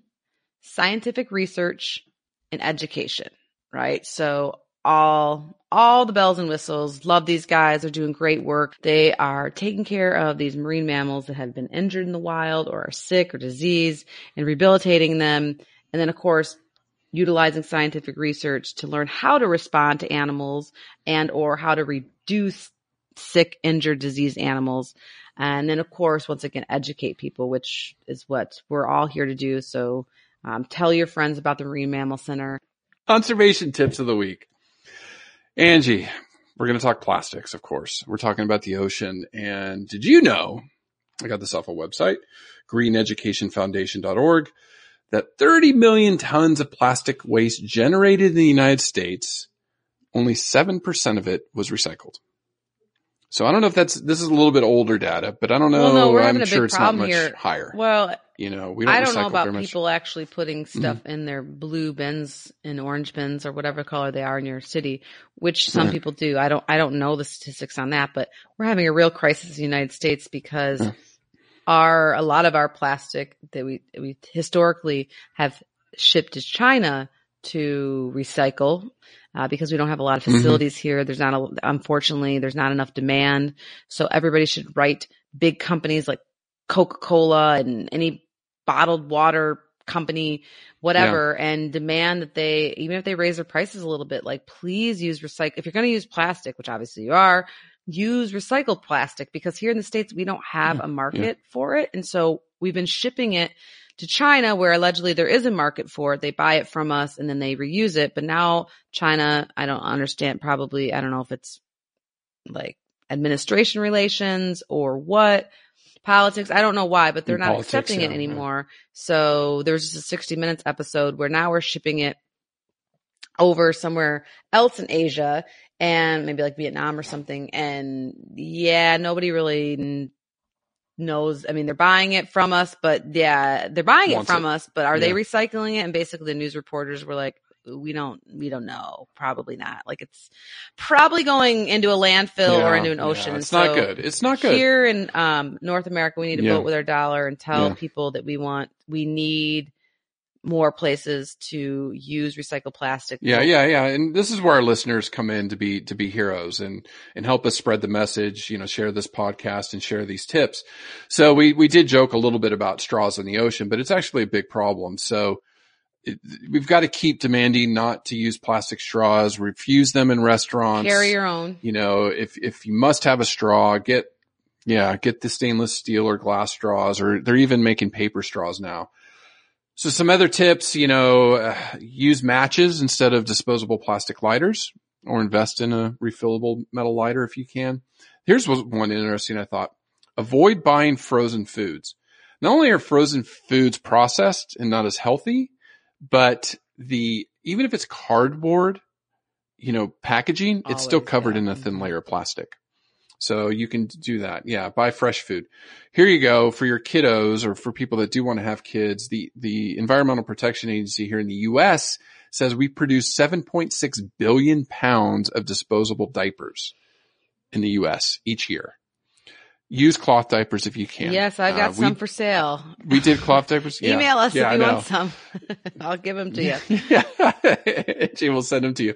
scientific research, and education. Right. So all all the bells and whistles. Love these guys. They're doing great work. They are taking care of these marine mammals that have been injured in the wild or are sick or diseased and rehabilitating them. And then of course, utilizing scientific research to learn how to respond to animals and or how to reduce sick, injured, diseased animals. And then of course, once again, educate people, which is what we're all here to do. So um, tell your friends about the Marine Mammal Center. Conservation tips of the week. Angie, we're going to talk plastics, of course. We're talking about the ocean. And did you know, I got this off a website, greeneducationfoundation.org, that 30 million tons of plastic waste generated in the United States, only 7% of it was recycled. So I don't know if that's, this is a little bit older data, but I don't know. Well, no, we're I'm having a sure big it's not problem much here. higher. Well, you know, we don't I don't know about people actually putting Mm-hmm. stuff in their blue bins and orange bins or whatever color they are in your city, which some Right. people do. I don't, I don't know the statistics on that, but we're having a real crisis in the United States because Yeah. our, a lot of our plastic that we, we historically have shipped to China to recycle. Uh, because we don't have a lot of Mhm. facilities here. There's not a, unfortunately, there's not enough demand. So everybody should write big companies like Coca-Cola and any bottled water company, whatever, and demand that they, even if they raise their prices a little bit, like please use recycle. If you're going to use plastic, which obviously you are, use recycled plastic because here in the States, we don't have a market for it. And so we've been shipping it to China where allegedly there is a market for it. They buy it from us and then they reuse it. But now China, I don't understand probably, I don't know if it's like administration relations or what politics. I don't know why, but they're In not politics, accepting yeah, it yeah. anymore. So there was just a 60 minutes episode where now we're shipping it over somewhere else in Asia and maybe like Vietnam or something. And yeah, nobody really knows. I mean, they're buying it from us, but yeah, they're buying Wants it from it. us, but are they recycling it? And basically the news reporters were like, we don't, we don't know. Probably not. Like it's probably going into a landfill or into an yeah, ocean. It's not good. It's not good. Here in um, North America, we need to Yeah. vote with our dollar and tell Yeah. people that we want, we need more places to use recycled plastic. Yeah, yeah, yeah. And this is where our listeners come in to be to be heroes and and help us spread the message, you know, share this podcast and share these tips. So we we did joke a little bit about straws in the ocean, but it's actually a big problem. So it, we've got to keep demanding not to use plastic straws, refuse them in restaurants. Carry your own. you know, if if you must have a straw, get yeah, get the stainless steel or glass straws, or they're even making paper straws now. So some other tips, you know, uh, use matches instead of disposable plastic lighters, or invest in a refillable metal lighter if you can. Here's one interesting I thought: avoid buying frozen foods. Not only are frozen foods processed and not as healthy, but the even if it's cardboard, you know, packaging, it's still covered yeah. in a thin Mhm. layer of plastic. So you can do that. Yeah. Buy fresh food. Here you go for your kiddos or for people that do want to have kids. The, the Environmental Protection Agency here in the U.S. says we produce 7.6 billion pounds of disposable diapers in the U.S. each year. Use cloth diapers if you can. Yes, I've got Uh, some we, for sale. we did cloth diapers. Yeah. Email us Yeah, if you want some. I'll give them to you. yeah. Jay will send them to you.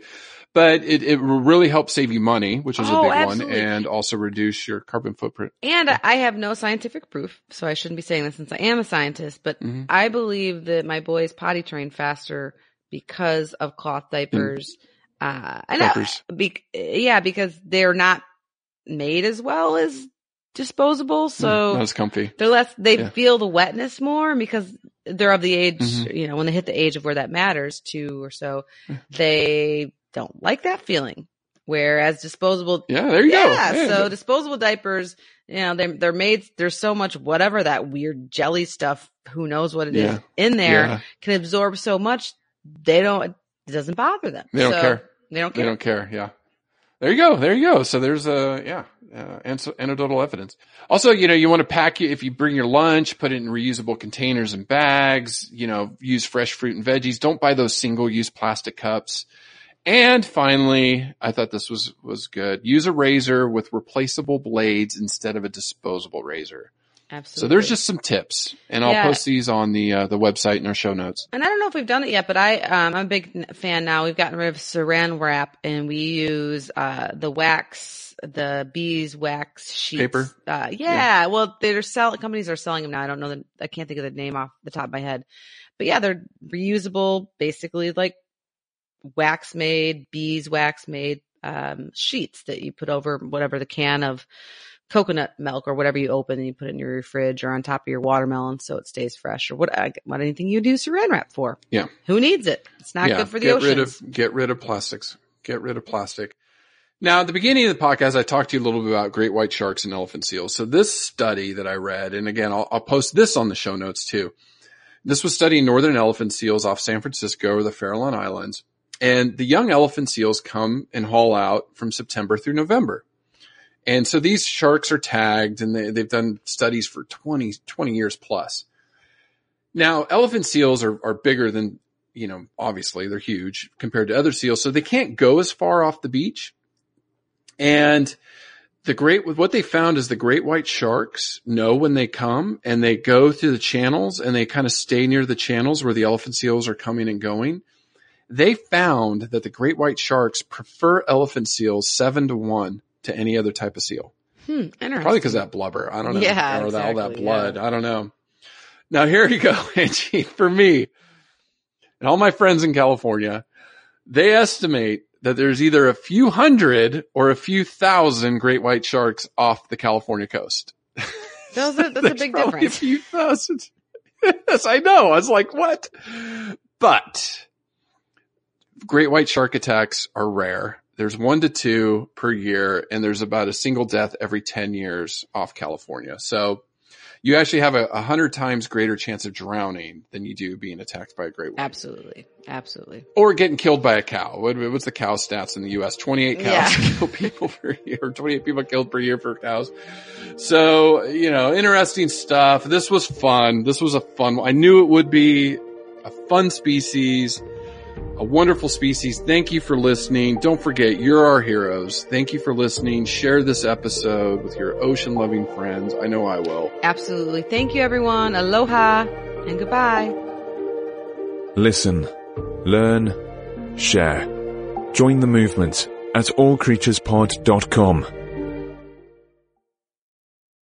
But it, it will really help save you money, which is Oh, a big absolutely. one, and also reduce your carbon footprint. And I have no scientific proof, so I shouldn't be saying this since I am a scientist, but Mhm. I believe that my boys potty train faster because of cloth diapers. Uh, and I- Diapers. be, yeah, because they're not made as well as disposable. So Not as comfy. they're less, they Yeah. feel the wetness more because they're of the age, Mhm. you know, when they hit the age of where that matters, two or so, they don't like that feeling. Whereas disposable, Yeah, there you yeah, go. Yeah, so disposable diapers, you know, they're, they're made, there's so much whatever that weird jelly stuff, who knows what it is Yeah. in there can absorb so much. They don't, it doesn't bother them. They don't So, care. They don't they don't care. Yeah. There you go. There you go. So there's a, yeah, uh, anecdotal evidence. Also, you know, you want to pack it, if you bring your lunch, put it in reusable containers and bags, you know, use fresh fruit and veggies. Don't buy those single use plastic cups. And finally, I thought this was, was good. Use a razor with replaceable blades instead of a disposable razor. Absolutely. So there's just some tips and I'll Yeah. post these on the, uh, the website in our show notes. And I don't know if we've done it yet, but I, um, I'm a big fan now. We've gotten rid of saran wrap and we use, uh, the wax, the bees wax sheets. Paper? Uh, yeah. Well, they're selling, companies are selling them now. I don't know the, I can't think of the name off the top of my head, but yeah, they're reusable, basically like wax made, bees wax made, um, sheets that you put over whatever the can of coconut milk or whatever you open and you put it in your fridge or on top of your watermelon so it stays fresh or what, I- what anything you do saran wrap for. Yeah. Who needs it? It's not good for the ocean. get oceans. rid of get rid of plastics. Get rid of plastic. Now, at the beginning of the podcast, I talked to you a little bit about great white sharks and elephant seals. So this study that I read, and again, I'll, I'll post this on the show notes too. This was studying northern elephant seals off San Francisco or the Farallon Islands. And the young elephant seals come and haul out from September through November. And so these sharks are tagged and they, they've done studies for 20, 20 years plus. Now, elephant seals are, are bigger than, you know, obviously they're huge compared to other seals. So they can't go as far off the beach. And the great, what they found is the great white sharks know when they come and they go through the channels and they kind of stay near the channels where the elephant seals are coming and going. They found that the great white sharks prefer elephant seals seven to one to any other type of seal. Hmm, interesting. Probably because that blubber. I don't know. Yeah, or that, all that blood. yeah. I don't know. Now here you go, Angie. For me and all my friends in California, they estimate that there's either a few hundred or a few thousand great white sharks off the California coast. Those are, that's a big difference. A few thousand. yes, I know. I was like, what? But great white shark attacks are rare. There's one to two per year, and there's about a single death every 10 years off California. So you actually have a, a hundred times greater chance of drowning than you do being attacked by a great white. Absolutely. Absolutely. Or getting killed by a cow. What, what's the cow stats in the U.S.? 28 cows Yeah. kill people per year, 28 people killed per year for cows. So, you know, interesting stuff. This was fun. This was a fun one. I knew it would be a fun species, a wonderful species. Thank you for listening. Don't forget, you're our heroes. Thank you for listening. Share this episode with your ocean loving friends. I know I will. Absolutely. Thank you, everyone. Aloha and goodbye. Listen, learn, share. Join the movement at allcreaturespod.com.